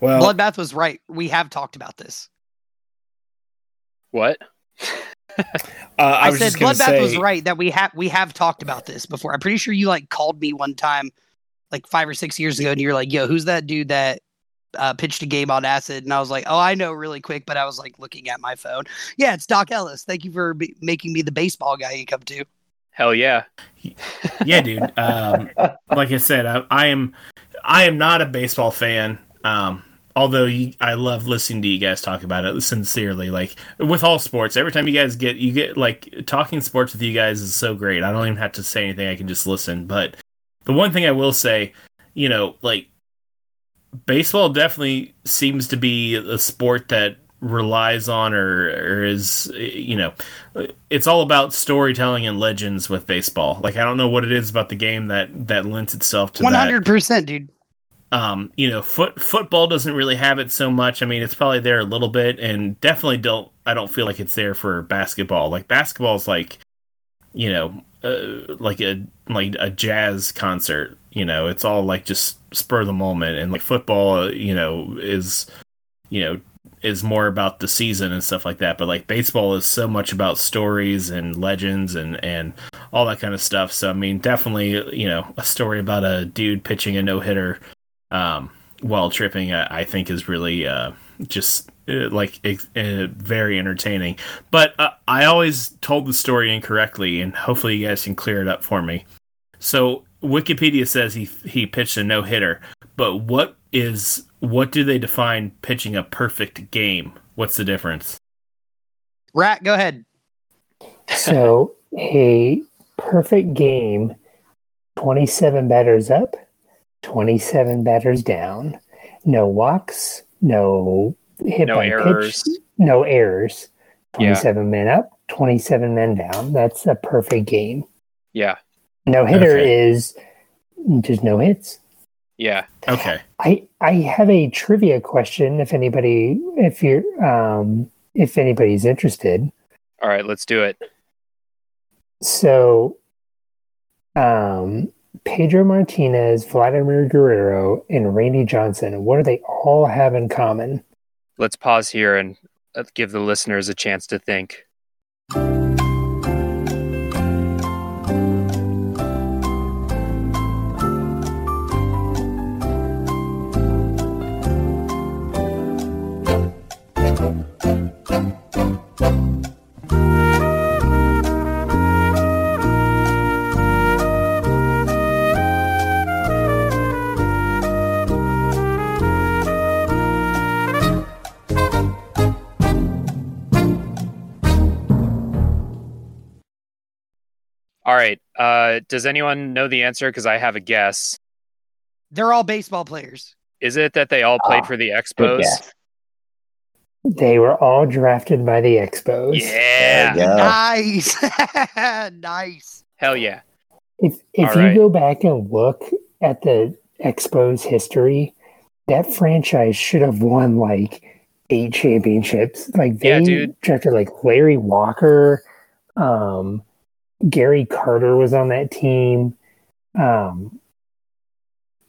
Well, Bloodbath was right. We have talked about this. What? uh, I, I, was said just Bloodbath say, was right that we have we have talked about this before. I'm pretty sure you like called me one time, like five or six years ago, and you're like, "Yo, who's that dude that uh, pitched a game on acid?" And I was like, "Oh, I know, really quick." But I was like looking at my phone. Yeah, it's Doc Ellis. Thank you for be- making me the baseball guy you come to. Hell yeah. yeah, dude. Um, like I said, I, I am I am not a baseball fan. Um, although you, I love listening to you guys talk about it sincerely. Like with all sports, every time you guys get you get like talking sports with you guys is so great. I don't even have to say anything; I can just listen. But the one thing I will say, you know, like baseball definitely seems to be a sport that relies on or, or is you know it's all about storytelling and legends with baseball like i don't know what it is about the game that that lends itself to One that hundred percent, dude. Um you know foot football doesn't really have it so much. I mean it's probably there a little bit and definitely don't i don't feel like it's there for basketball. Like basketball is like you know uh, like a like a jazz concert you know it's all like just spur the moment. And like football uh, you know is you know is more about the season and stuff like that. But like baseball is so much about stories and legends and and all that kind of stuff. So I mean, definitely, you know, a story about a dude pitching a no hitter um, while tripping, I, I think is really uh, just uh, like uh, very entertaining. But uh, I always told the story incorrectly, and hopefully you guys can clear it up for me. So Wikipedia says he he pitched a no hitter, but what is what do they define pitching a perfect game? What's the difference? Rat, go ahead. So a perfect game, twenty-seven batters up, twenty-seven batters down, no walks, no hit No by errors. pitch, no errors. Yeah. 27 men up, 27 men down. That's a perfect game. Yeah. No hitter Okay. is just no hits. Yeah. Okay. I I have a trivia question if anybody if you're um if anybody's interested. All right, let's do it. So um Pedro Martinez, Vladimir Guerrero, and Randy Johnson, what do they all have in common? Let's pause here and uh, give the listeners a chance to think. Does anyone know the answer? Because I have a guess. They're all baseball players. Is it that they all played Ah, for the Expos? They were all drafted by the Expos. Yeah. There you go. Nice. nice. Hell yeah. If if All you right. go back and look at the Expos history, that franchise should have won like eight championships. Like they Yeah, dude. drafted like Larry Walker, um, Gary Carter was on that team. Um,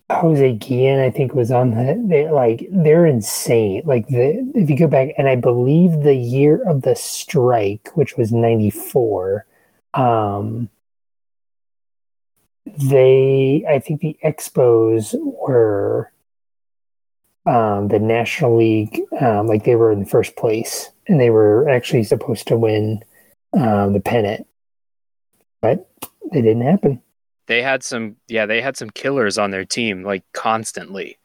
Jose Guillen, I think, was on that. They like they're insane. Like the if you go back, and I believe the year of the strike, which was ninety four. Um, they I think the Expos were um, the National League, um, like they were in first place, and they were actually supposed to win um, the pennant, but it didn't happen. They had some, yeah, they had some killers on their team, like constantly.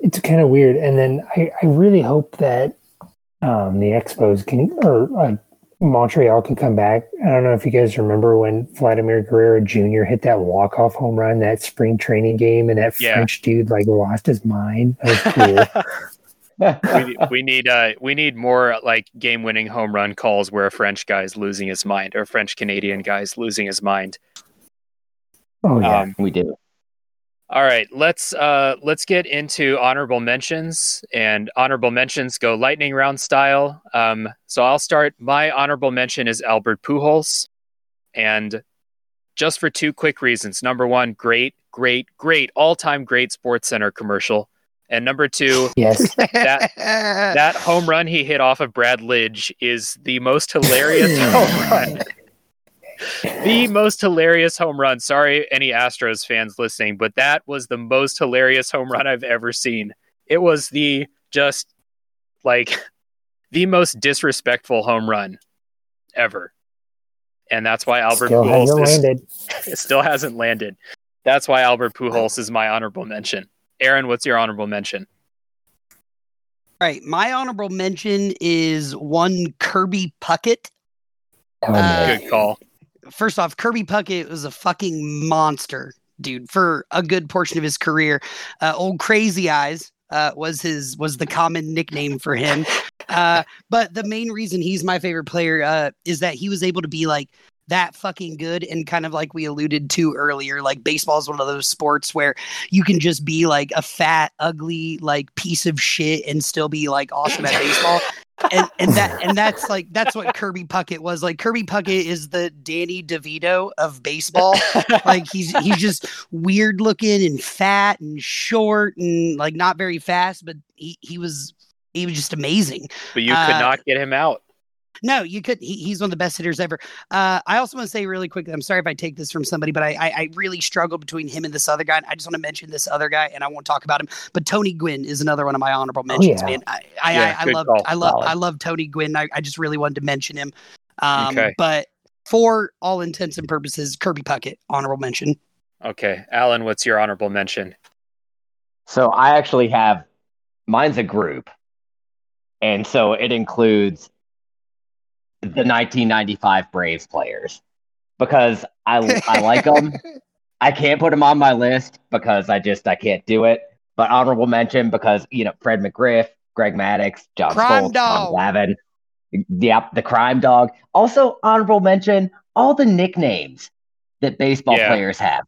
It's kind of weird. And then I, I really hope that um, the Expos can, or uh, Montreal can come back. I don't know if you guys remember when Vladimir Guerrero Jr. hit that walk off home run that spring training game, and that Yeah. French dude like lost his mind. That was cool. we, we need uh we need more like game winning home run calls where a French guy's losing his mind or a French Canadian guy's losing his mind. oh yeah. Um, We do. all right, let's uh let's get into honorable mentions and honorable mentions go lightning round style. Um, so I'll start. My honorable mention is Albert Pujols, and just for two quick reasons. Number one, great, great, great, all time great Sports Center commercial, and number two, yes. That- that home run he hit off of Brad Lidge is the most hilarious home run. The most hilarious home run. Sorry, any Astros fans listening, but that was the most hilarious home run I've ever seen. It was the just like the most disrespectful home run ever. And that's why Albert Still hasn't Pujols is, landed. still hasn't landed. That's why Albert Pujols is my honorable mention. Aaron, what's your honorable mention? All right. My honorable mention is one Kirby Puckett. Oh, Uh. Good call. First off, Kirby Puckett was a fucking monster, dude, for a good portion of his career. Uh, old Crazy Eyes uh, was his was the common nickname for him. Uh, but the main reason he's my favorite player uh, is that he was able to be like that fucking good and kind of like we alluded to earlier like baseball is one of those sports where you can just be like a fat ugly like piece of shit and still be like awesome at baseball. And and that and that's like that's what Kirby Puckett was. Like Kirby Puckett is the Danny DeVito of baseball. Like he's he's just weird looking and fat and short and like not very fast but he, he was he was just amazing. But you could Uh, not get him out. No, you could. He, he's one of the best hitters ever. Uh, I also want to say really quickly. I'm sorry if I take this from somebody, but I, I, I really struggle between him and this other guy. I just want to mention this other guy, and I won't talk about him. But Tony Gwynn is another one of my honorable mentions. yeah. Man, I I, Yeah, I, I love. I love Solid. I love Tony Gwynn. I, I just really wanted to mention him. Um, Okay. But for all intents and purposes, Kirby Puckett, honorable mention. Okay, Alan, what's your honorable mention? So I actually have mine's a group. And so it includes the 1995 Braves players because I I like them. I can't put them on my list because I just I can't do it. But honorable mention because you know Fred McGriff, Greg Maddux, John Crime Smoltz, dog. Tom Glavine. Yep, the crime dog. Also honorable mention all the nicknames that baseball Yeah. players have.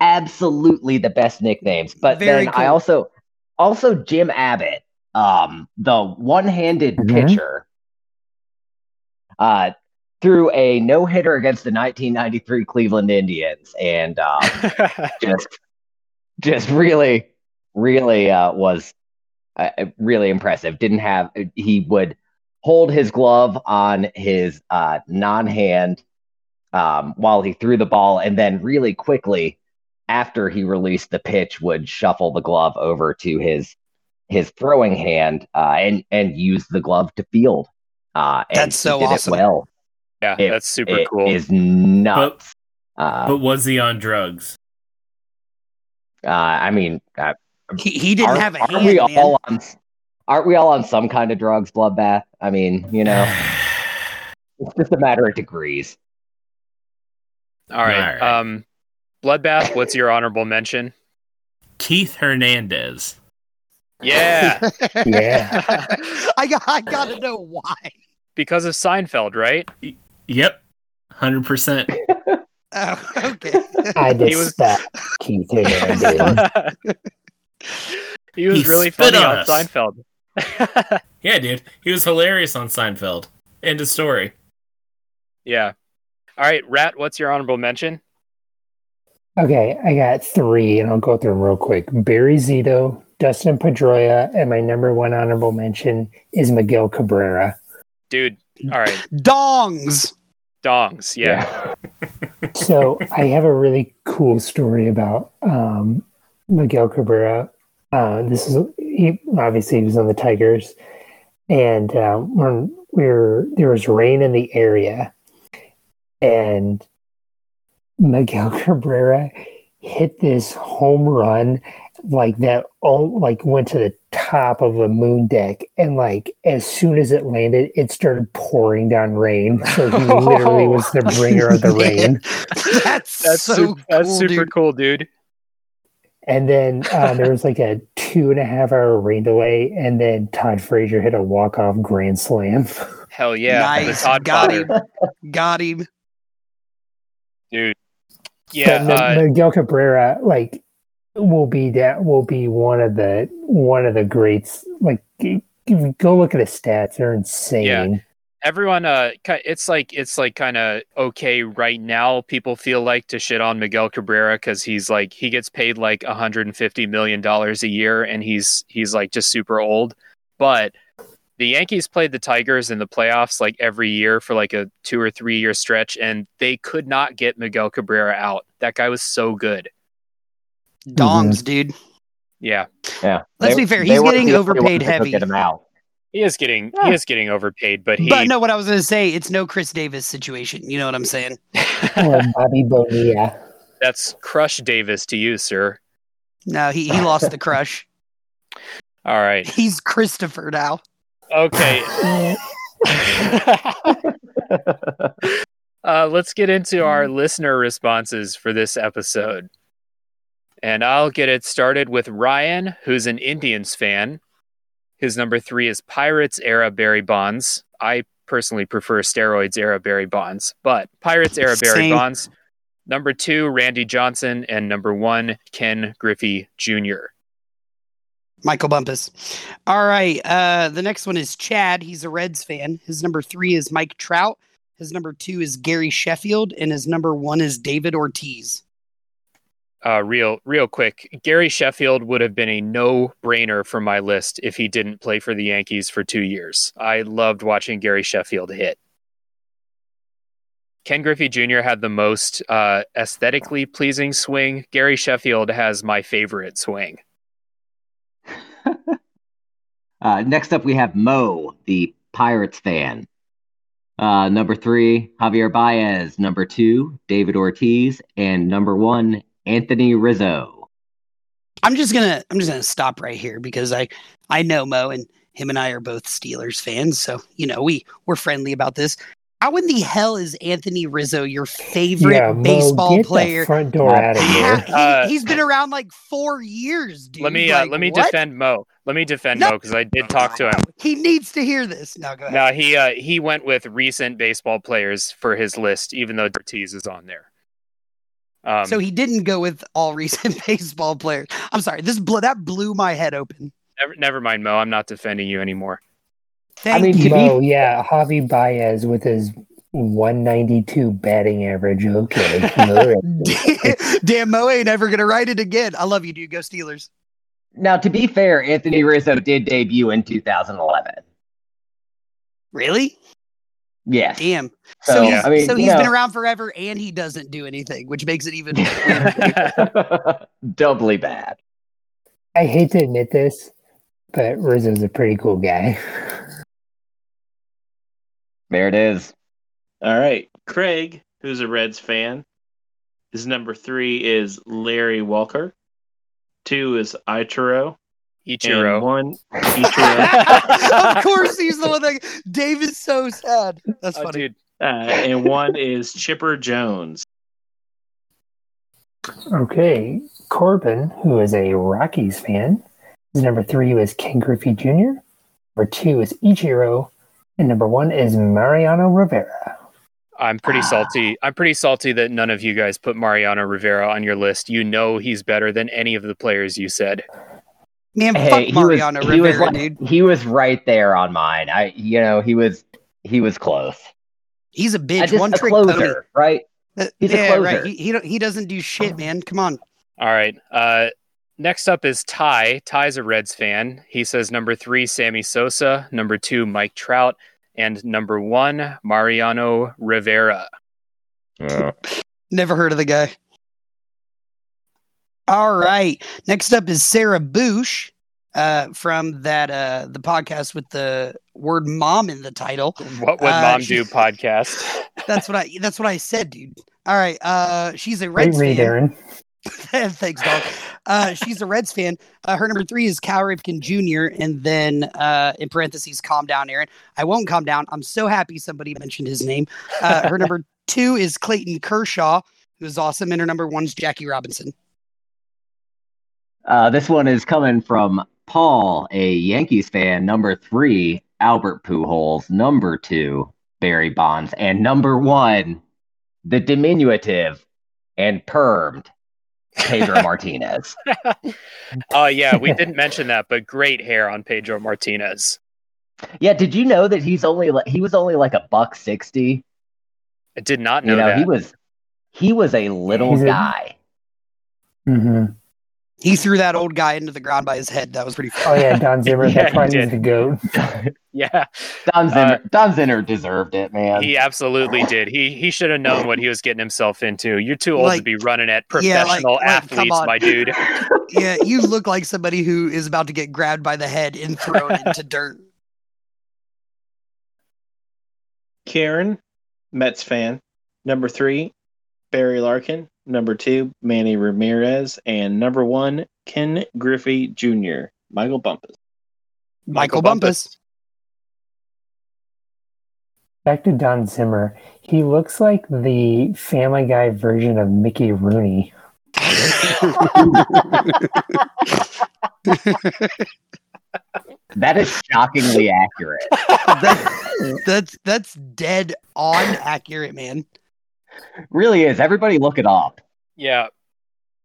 Absolutely the best nicknames. But Very then I also also Jim Abbott, um, the one-handed Mhm. pitcher, uh, threw a no-hitter against the 1993 Cleveland Indians, and um, just just really really uh, was uh, really impressive. Didn't have he would hold his glove on his uh, non-hand um, while he threw the ball. And then really quickly after he released the pitch would shuffle the glove over to his his throwing hand uh, and and use the glove to field uh, and That's so did awesome. it well yeah, It- that's super It cool. is nuts uh, But was he on drugs? uh, I mean uh, He, he didn't aren't, have a aren't hand. we man. all on aren't we all on some kind of drugs bloodbath i mean you know it's just a matter of degrees All right. All right. Um, Bloodbath, what's your honorable mention? Keith Hernandez. Yeah, Yeah. I got I gotta know why. Because of Seinfeld, right? Yep, hundred percent. Oh, okay. I He was- despise Keith Hernandez. he was He really funny on on. Seinfeld. Yeah, dude, he was hilarious on Seinfeld. End of story. yeah. All right, Rat, what's your honorable mention? Okay, I got three, and I'll go through them real quick. Barry Zito, Dustin Pedroia, and my number one honorable mention is Miguel Cabrera. Dude, all right. Dongs. Dongs, yeah. So I have a really cool story about um, Miguel Cabrera. Uh, this is he obviously he was on the Tigers, and um, when we were there was rain in the area, and Miguel Cabrera hit this home run like that all like went to the top of a moon deck and like as soon as it landed it started pouring down rain so he literally was the bringer of the rain That's, That's, so su- that's super dude. cool, dude. and then uh, there was like a two and a half hour rain delay and then todd frazier hit a walk-off grand slam Hell yeah. nice. Todd Got father. him. Got him. Dude. Yeah. but uh, miguel cabrera like will be that will be one of the one of the greats. Like go look at the stats. They're insane. Yeah. everyone uh it's like it's like kind of okay right now. People feel like to shit on miguel cabrera because he's like he gets paid like 150 million dollars a year and he's he's like just super old. But the yankees played the tigers in the playoffs like every year for like a two or three year stretch and they could not get miguel cabrera out. That guy was so good Dongs, dude. yeah yeah Let's They- be fair, he's getting the only ones overpaid heavy. get him out he is getting he is getting overpaid but he But no, what I was going to say, it's no Chris Davis situation. You know what I'm saying? or bobby bonilla that's crush davis to you sir No, he, he lost the crush. all right He's Christopher now. okay uh, let's get into our listener responses for this episode. And I'll get it started with Ryan, who's an Indians fan. His number three is Pirates era Barry Bonds. I personally prefer steroids era Barry Bonds, but Pirates era Barry Same. Bonds. Number two, Randy Johnson. And number one, Ken Griffey Jr. Michael Bumpus. All right. Uh, the next one is Chad. He's a Reds fan. His number three is Mike Trout. His number two is Gary Sheffield. And his number one is David Ortiz. Uh, real real quick, Gary Sheffield would have been a no brainer for my list if he didn't play for the Yankees for two years. I loved watching Gary Sheffield hit. Ken Griffey Jr. had the most uh, aesthetically pleasing swing. Gary Sheffield has my favorite swing. Uh, next up, we have Mo, the Pirates fan. Uh, number three, Javier Baez. Number two, David Ortiz, and number one, Anthony Rizzo. I'm just gonna I'm just gonna stop right here because I I know Mo and him and I are both Steelers fans, so you know we we're friendly about this. How in the hell is Anthony Rizzo your favorite Yeah, Mo, baseball get player? the front door out of Ha- here. he, Uh, has been around like four years, dude. let me uh, let me what? defend Mo. Let me defend No. Mo because I did talk to him. He needs to hear this. No, go ahead. No, he uh, he went with recent baseball players for his list, even though Ortiz is on there. Um, so he didn't go with all recent baseball players. I'm sorry. This bl- that blew my head open. never, never mind, Mo. I'm not defending you anymore. Thank mean, you. Mo, yeah, Javi Baez with his 192 batting average. Okay. all right. Damn, Mo ain't ever gonna write it again. I love you, dude. Go Steelers. Now, to be fair, Anthony Rizzo did debut in 2011. Really? Yes. Damn. So, So, he's, I mean, so you he's been around forever, and he doesn't do anything, which makes it even. doubly bad. I hate to admit this, but Rizzo's a pretty cool guy. There it is. All right. Craig, who's a Reds fan, his number three is Larry Walker. Two is Ichiro. And Ichiro. one Ichiro. of course, he's the one that. Dave is so sad. That's Oh, funny. dude, uh, and one is Chipper Jones. Okay. Corbin, who is a Rockies fan, his number three was Ken Griffey Jr., number two is Ichiro, and number one is Mariano Rivera. I'm pretty salty. I'm pretty salty that none of you guys put Mariano Rivera on your list. You know he's better than any of the players you said. Man, Hey, fuck he was, Mariano he was Rivera, like- dude. he was right there on mine. I, you know, he was he was close. He's a bitch. just One a trick pony. closer, right? Uh, He's a yeah, closer. right. He, he don't- he doesn't do shit, man. Come on. All right. Uh, next up is Ty. Ty's a Reds fan. He says number three, Sammy Sosa. Number two, Mike Trout. And number one, Mariano Rivera. Never heard of the guy. All right. Next up is Sarah Bush uh, from that uh, the podcast with the word "mom" in the title. What would Uh, mom she- do podcast? That's what I. That's what I said, dude. All right. Uh, she's a Great Reds read, fan. Aaron. Thanks, dog. Uh, she's a Reds fan. Uh, her number three is Cal Ripken Jr. And then uh, in parentheses, calm down, Aaron. I won't calm down. I'm so happy somebody mentioned his name. Uh, her number two is Clayton Kershaw, who's awesome. And her number one is Jackie Robinson. Uh, this one is coming from Paul, a Yankees fan. Number three, Albert Pujols. Number two, Barry Bonds, and number one, the diminutive and permed Pedro Martinez. Oh yeah, we didn't mention that, but great hair on Pedro Martinez. Yeah, did you know that he's only like he was only like a buck sixty? I did not know, You know, that. he was he was a little He's a- guy. He threw that old guy into the ground by his head. That was pretty funny. Oh, yeah, Don Zimmer. Yeah, That's why he he's the GOAT. yeah, Don uh, Zimmer, Don Zimmer deserved it, man. he absolutely did. He he should have known what he was getting himself into. You're too old to be running at Yeah, like- professional like, athletes, my dude. yeah, you look like somebody who is about to get grabbed by the head and thrown into dirt. Karen, Mets fan. Number three, Barry Larkin. Number two, Manny Ramirez. And number one, Ken Griffey Jr., Michael Bumpus. Michael, Michael Bumpus. Back to Don Zimmer. He looks like the Family Guy version of Mickey Rooney. that is shockingly accurate. That- that's that's dead on accurate, man. Really is. Everybody look it up. Yeah,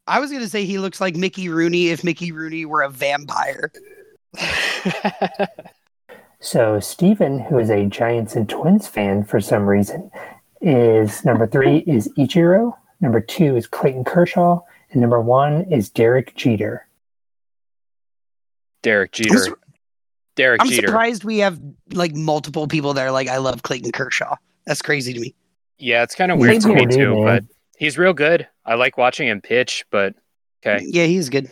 I was gonna say he looks like Mickey Rooney if Mickey Rooney were a vampire. So Steven, who is a Giants and Twins fan for some reason, is number three is Ichiro, number two is Clayton Kershaw, and number one is Derek Jeter. Derek I'm, Jeter. sur- Derek I'm Jeter. surprised we have like multiple people that are like, I love Clayton Kershaw. That's crazy to me. Yeah, it's kind of weird to me too, man. but he's real good. I like watching him pitch, but okay. Yeah, he's good.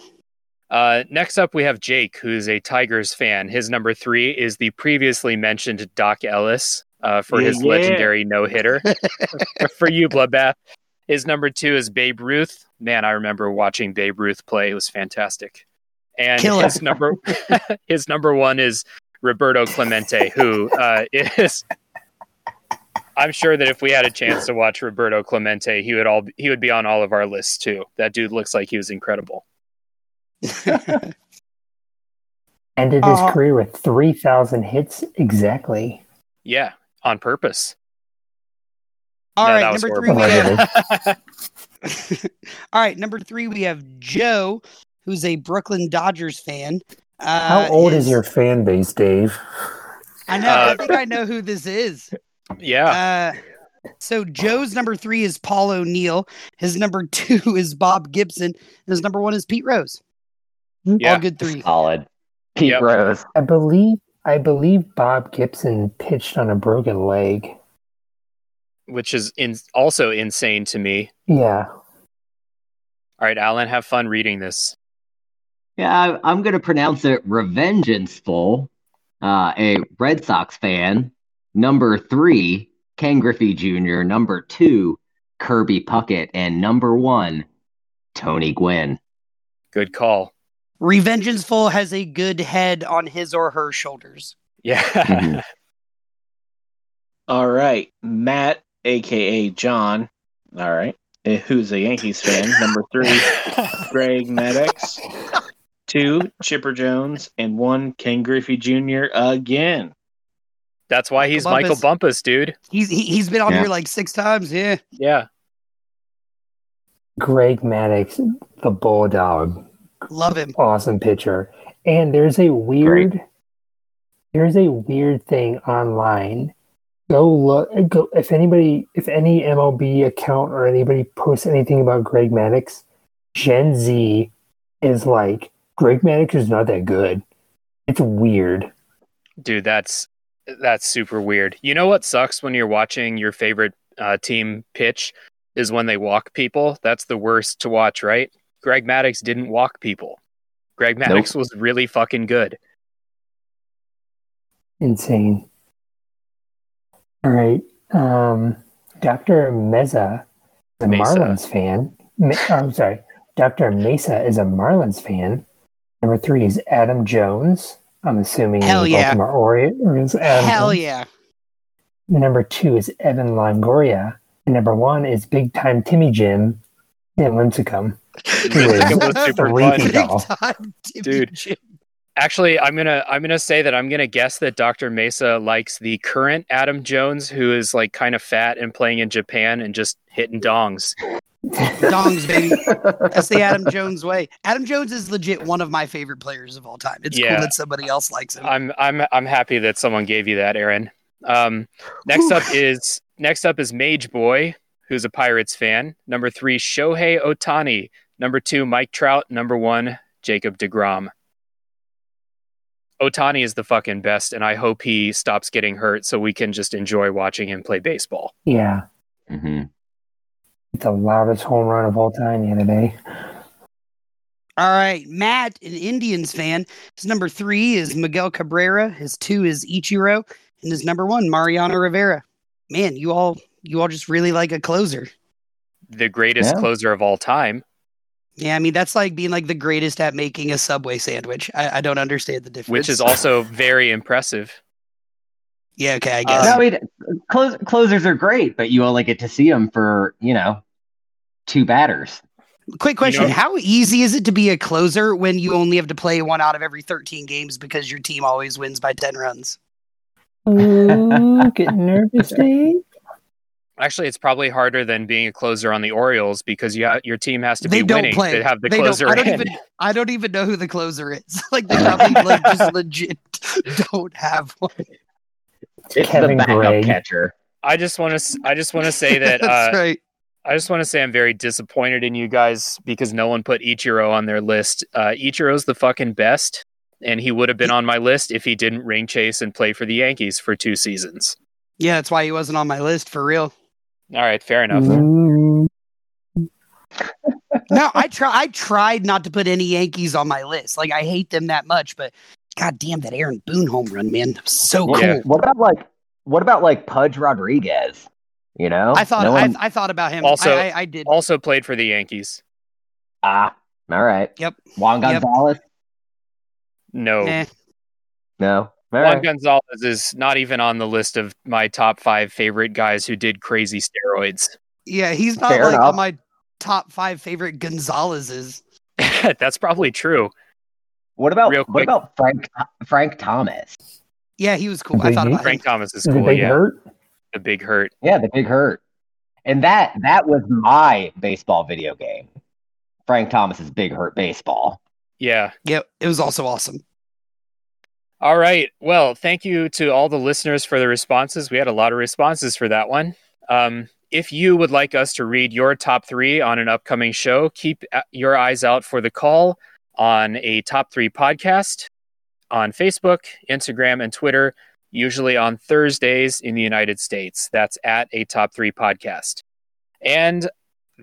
Uh, next up, we have Jake, who's a Tigers fan. His number three is the previously mentioned Doc Ellis uh, for Yeah, his yeah. legendary no hitter. for you, Bloodbath. His number two is Babe Ruth. Man, I remember watching Babe Ruth play. It was fantastic. And Killer. his number his number one is Roberto Clemente, who uh, is. I'm sure that if we had a chance to watch Roberto Clemente, he would all he would be on all of our lists too. That dude looks like he was incredible. Ended his Uh, career with 3,000 hits exactly. Yeah, on purpose. All No, right, that was number three we have. All right, number three we have Joe, who's a Brooklyn Dodgers fan. Uh, How old is your fan base, Dave? I know. Uh, I think I know who this is. Yeah. Uh, so Joe's number three is Paul O'Neill. His number two is Bob Gibson. His number one is Pete Rose. Yeah. All good three. Solid. Pete Yep. Rose. I believe I believe Bob Gibson pitched on a broken leg. which is in, also insane to me. Yeah. All right, Alan, have fun reading this. Yeah, I, I'm going to pronounce it Revengeanceful. Uh, a Red Sox fan. Number three, Ken Griffey Jr. Number two, Kirby Puckett. And number one, Tony Gwynn. Good call. Revengeanceful has a good head on his or her shoulders. Yeah. Mhm. All right, Matt, aka John. All right, eh, who's a Yankees fan? Number three, Greg Maddux. Two, Chipper Jones, and one, Ken Griffey Jr. again. That's why he's Michael Michael Bumpus, dude. He's he, he's been on Yeah. here like six times. Yeah. Yeah. Greg Maddux, the Bulldog, Love him. awesome pitcher. And there's a weird there's a weird thing online. Go look go if anybody if any MLB account or anybody posts anything about Greg Maddux, Gen Z is like Greg Maddux is not that good. It's weird. Dude, that's that's super weird. You know what sucks when you're watching your favorite uh, team pitch is when they walk people. That's the worst to watch, right? Greg Maddux didn't walk people. Greg Maddux was really fucking good. Insane. All right. Um, Dr. Meza, a Mesa. Marlins fan. Me- oh, I'm sorry. Dr. Mesa is a Marlins fan. Number three is Adam Jones. I'm assuming Hell the yeah. Baltimore Orioles. Adam Hell yeah. Number two is Evan Longoria. And number one is big time Timmy Jim in Lincecum. It was super Three fun. people. Big time Timmy Dude. Jim. Actually, I'm gonna I'm gonna say that I'm gonna guess that Dr. Mesa likes the current Adam Jones, who is like kind of fat and playing in Japan and just hitting dongs. Dongs, baby. That's the Adam Jones way. Adam Jones is legit one of my favorite players of all time. It's Yeah. cool that somebody else likes him. I'm I'm I'm happy that someone gave you that, Aaron. Um, next up is next up is Mage Boy, who's a Pirates fan. Number three, Shohei Ohtani. Number two, Mike Trout. Number one, Jacob Degrom. Ohtani is the fucking best, and I hope he stops getting hurt so we can just enjoy watching him play baseball. Yeah. hmm It's the loudest home run of all time the other day. All right, Matt, an Indians fan. His number three is Miguel Cabrera. His two is Ichiro, and his number one, Mariano Rivera. Man, you all you all just really like a closer. The greatest Yeah. closer of all time. Yeah, I mean that's like being like the greatest at making a subway sandwich. I, I don't understand the difference. which is also very impressive. yeah, okay, I guess. Um, no, we, close, closers are great, but you only get to see them for, you know, two batters. Quick question: know- How easy is it to be a closer when you only have to play one out of every thirteen games because your team always wins by ten runs? Ooh, getting nervous, Dave. Actually, it's probably harder than being a closer on the Orioles because you ha- your team has to They be don't winning play. to have the They don't- closer I don't even. I don't even know who the closer is. like they probably like just legit don't have one. It's Kevin the backup Gregg. catcher. I just want to. I just want to say that. That's uh, right. I just want to say I'm very disappointed in you guys because no one put Ichiro on their list. Uh, Ichiro's the fucking best, and he would have been on my list if he didn't ring chase and play for the Yankees for two seasons. Yeah, that's why he wasn't on my list for real. All right, fair enough. Ooh. no, I try. I tried not to put any Yankees on my list. Like I hate them that much, but god damn that Aaron Boone home run, man, that was so What, cool. Yeah. what about like what about like Pudge Rodriguez? You know, I thought No one- I, I thought about him. Also- I, I, I did. Also played for the Yankees. ah, all right. Yep. Juan Yep. Gonzalez. No. Eh. No. All Juan right. Gonzalez is not even on the list of my top five favorite guys who did crazy steroids. Yeah, he's not Fair like enough. on my top five favorite Gonzalez's. That's probably true. What about Real what quick. about Frank Frank Thomas? Yeah, he was cool. The I thought big- about him. Frank Thomas is Is it cool. big Yeah, hurt? the big hurt. Yeah, the big hurt. And that that was my baseball video game. Frank Thomas's Big Hurt Baseball. Yeah. Yep, it was also awesome. All right. Well, thank you to all the listeners for the responses. We had a lot of responses for that one. Um, if you would like us to read your top three on an upcoming show, keep uh, your eyes out for the call on a top three podcast on Facebook, Instagram, and Twitter, usually on Thursdays in the United States. That's at a top three podcast. And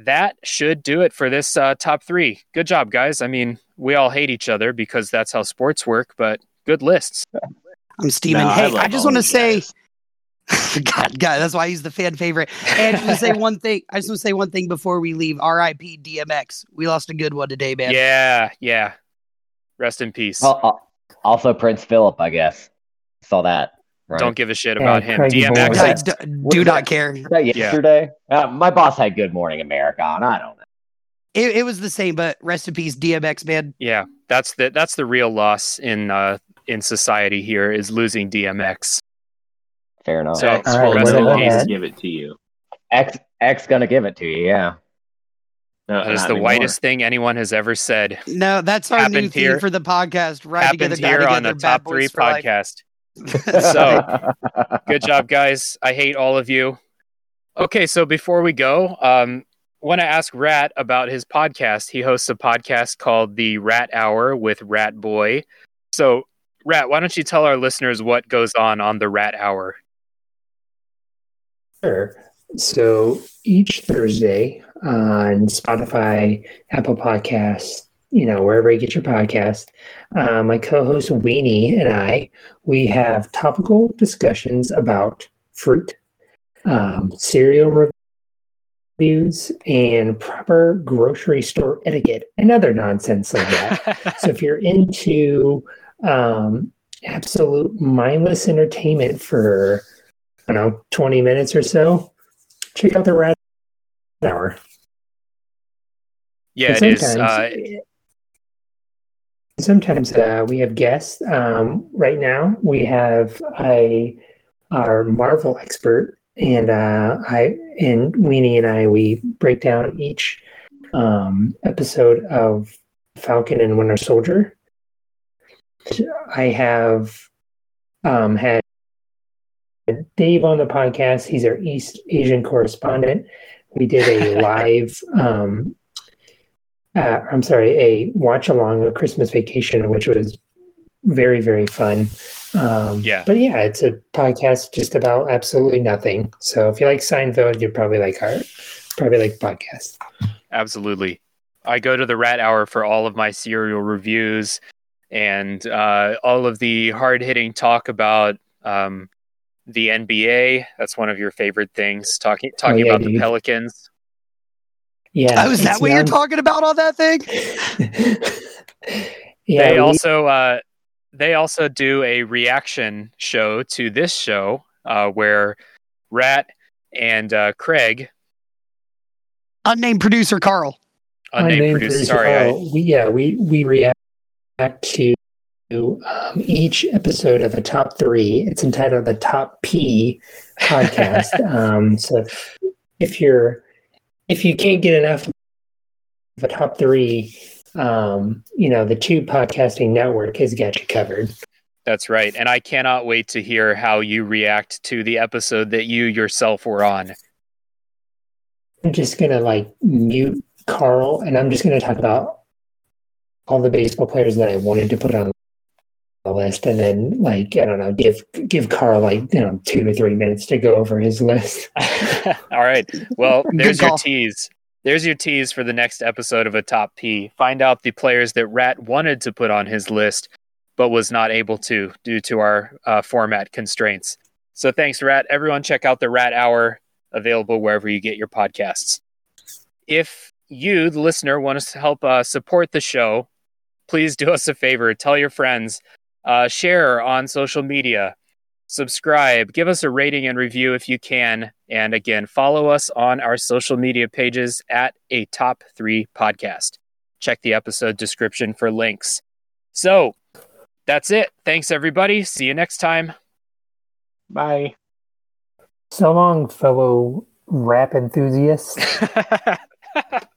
that should do it for this uh, top three. Good job, guys. I mean, we all hate each other because that's how sports work, but good lists. I'm steaming. No, I hey, I, like just want to say, guys. God, God, that's why he's the fan favorite. And I just want to say one thing. I just want to say one thing before we leave. R.I.P. DMX. We lost a good one today, man. Yeah, yeah. Rest in peace. Well, uh, also Prince Philip, I guess. Saw that. Right? Don't give a shit Yeah, about him. DMX. Boy. God, is- do that- not care. Was that yesterday? Uh, my boss had Good Morning America on. I don't know. It, it was the same, but rest in peace, DMX, man. yeah, that's the that's the real loss in uh in society here is losing DMX. Fair enough. So, X All right, will rest what in about give it to you. X X gonna give it to you. Yeah. No, That is the anymore. whitest thing anyone has ever said. No, that's our new Happened theme here- for the podcast. Right Happened die here on the top three podcast. So good job, guys. I hate all of you. Okay, so before we go, um, want to ask Rat about his podcast. He hosts a podcast called The Rat Hour with Ratboy. So, Rat, why don't you tell our listeners what goes on on the Rat Hour? Sure. So each Thursday on Spotify, Apple Podcasts, you know, wherever you get your podcast, uh, my co-host Weenie and I, we have topical discussions about fruit, um, cereal reviews, and proper grocery store etiquette and other nonsense like that. so if you're into um, absolute mindless entertainment for I don't know, 20 minutes or so, check out the Rat Hour. yeah, And it is. sometimes- Uh, Sometimes uh, we have guests. Um, right now, we have a our Marvel expert, and uh, I and Weenie and I we break down each um, episode of Falcon and Winter Soldier. I have um, had Dave on the podcast. He's our East Asian correspondent. We did a live, um, uh, I'm sorry, a watch along a Christmas vacation, which was very, very fun. Um, Yeah. But yeah, it's a podcast just about absolutely nothing. So if you like Seinfeld, you probably like our, probably like podcast. Absolutely. I go to the Rat Hour for all of my cereal reviews and uh, all of the hard hitting talk about um, the NBA. That's one of your favorite things. Talking talking yeah, about the. Pelicans. Yeah. Oh, is that it's what you're non- talking about on that thing? yeah. they we- also uh, they also do a reaction show to this show uh, where Rat and uh, Craig, Unnamed producer Carl. unnamed Unnamed producer, producer sorry, I, we, yeah, we we react to um, each episode of a top three. It's entitled the Top P podcast. um, so if, you're if you can't get enough of a top three, um, you know the Tube Podcasting Network has got you covered. that's right. And I cannot wait to hear how you react to the episode that you yourself were on. I'm just gonna like mute Carl, and I'm just gonna talk about all the baseball players that I wanted to put on the list, and then like I don't know, give give Carl like you know two to three minutes to go over his list. All right. Well, there's your call. tease. There's your tease for the next episode of a top P. Find out the players that Rat wanted to put on his list, but was not able to due to our uh, format constraints. So thanks, Rat. Everyone, check out the Rat Hour available wherever you get your podcasts. If you, the listener, want to help uh, support the show, please do us a favor. Tell your friends, uh, share on social media, subscribe, give us a rating and review if you can. And again, follow us on our social media pages at a top three podcast. Check the episode description for links. So that's it. Thanks, everybody. See you next time. Bye. So long, fellow rap enthusiasts.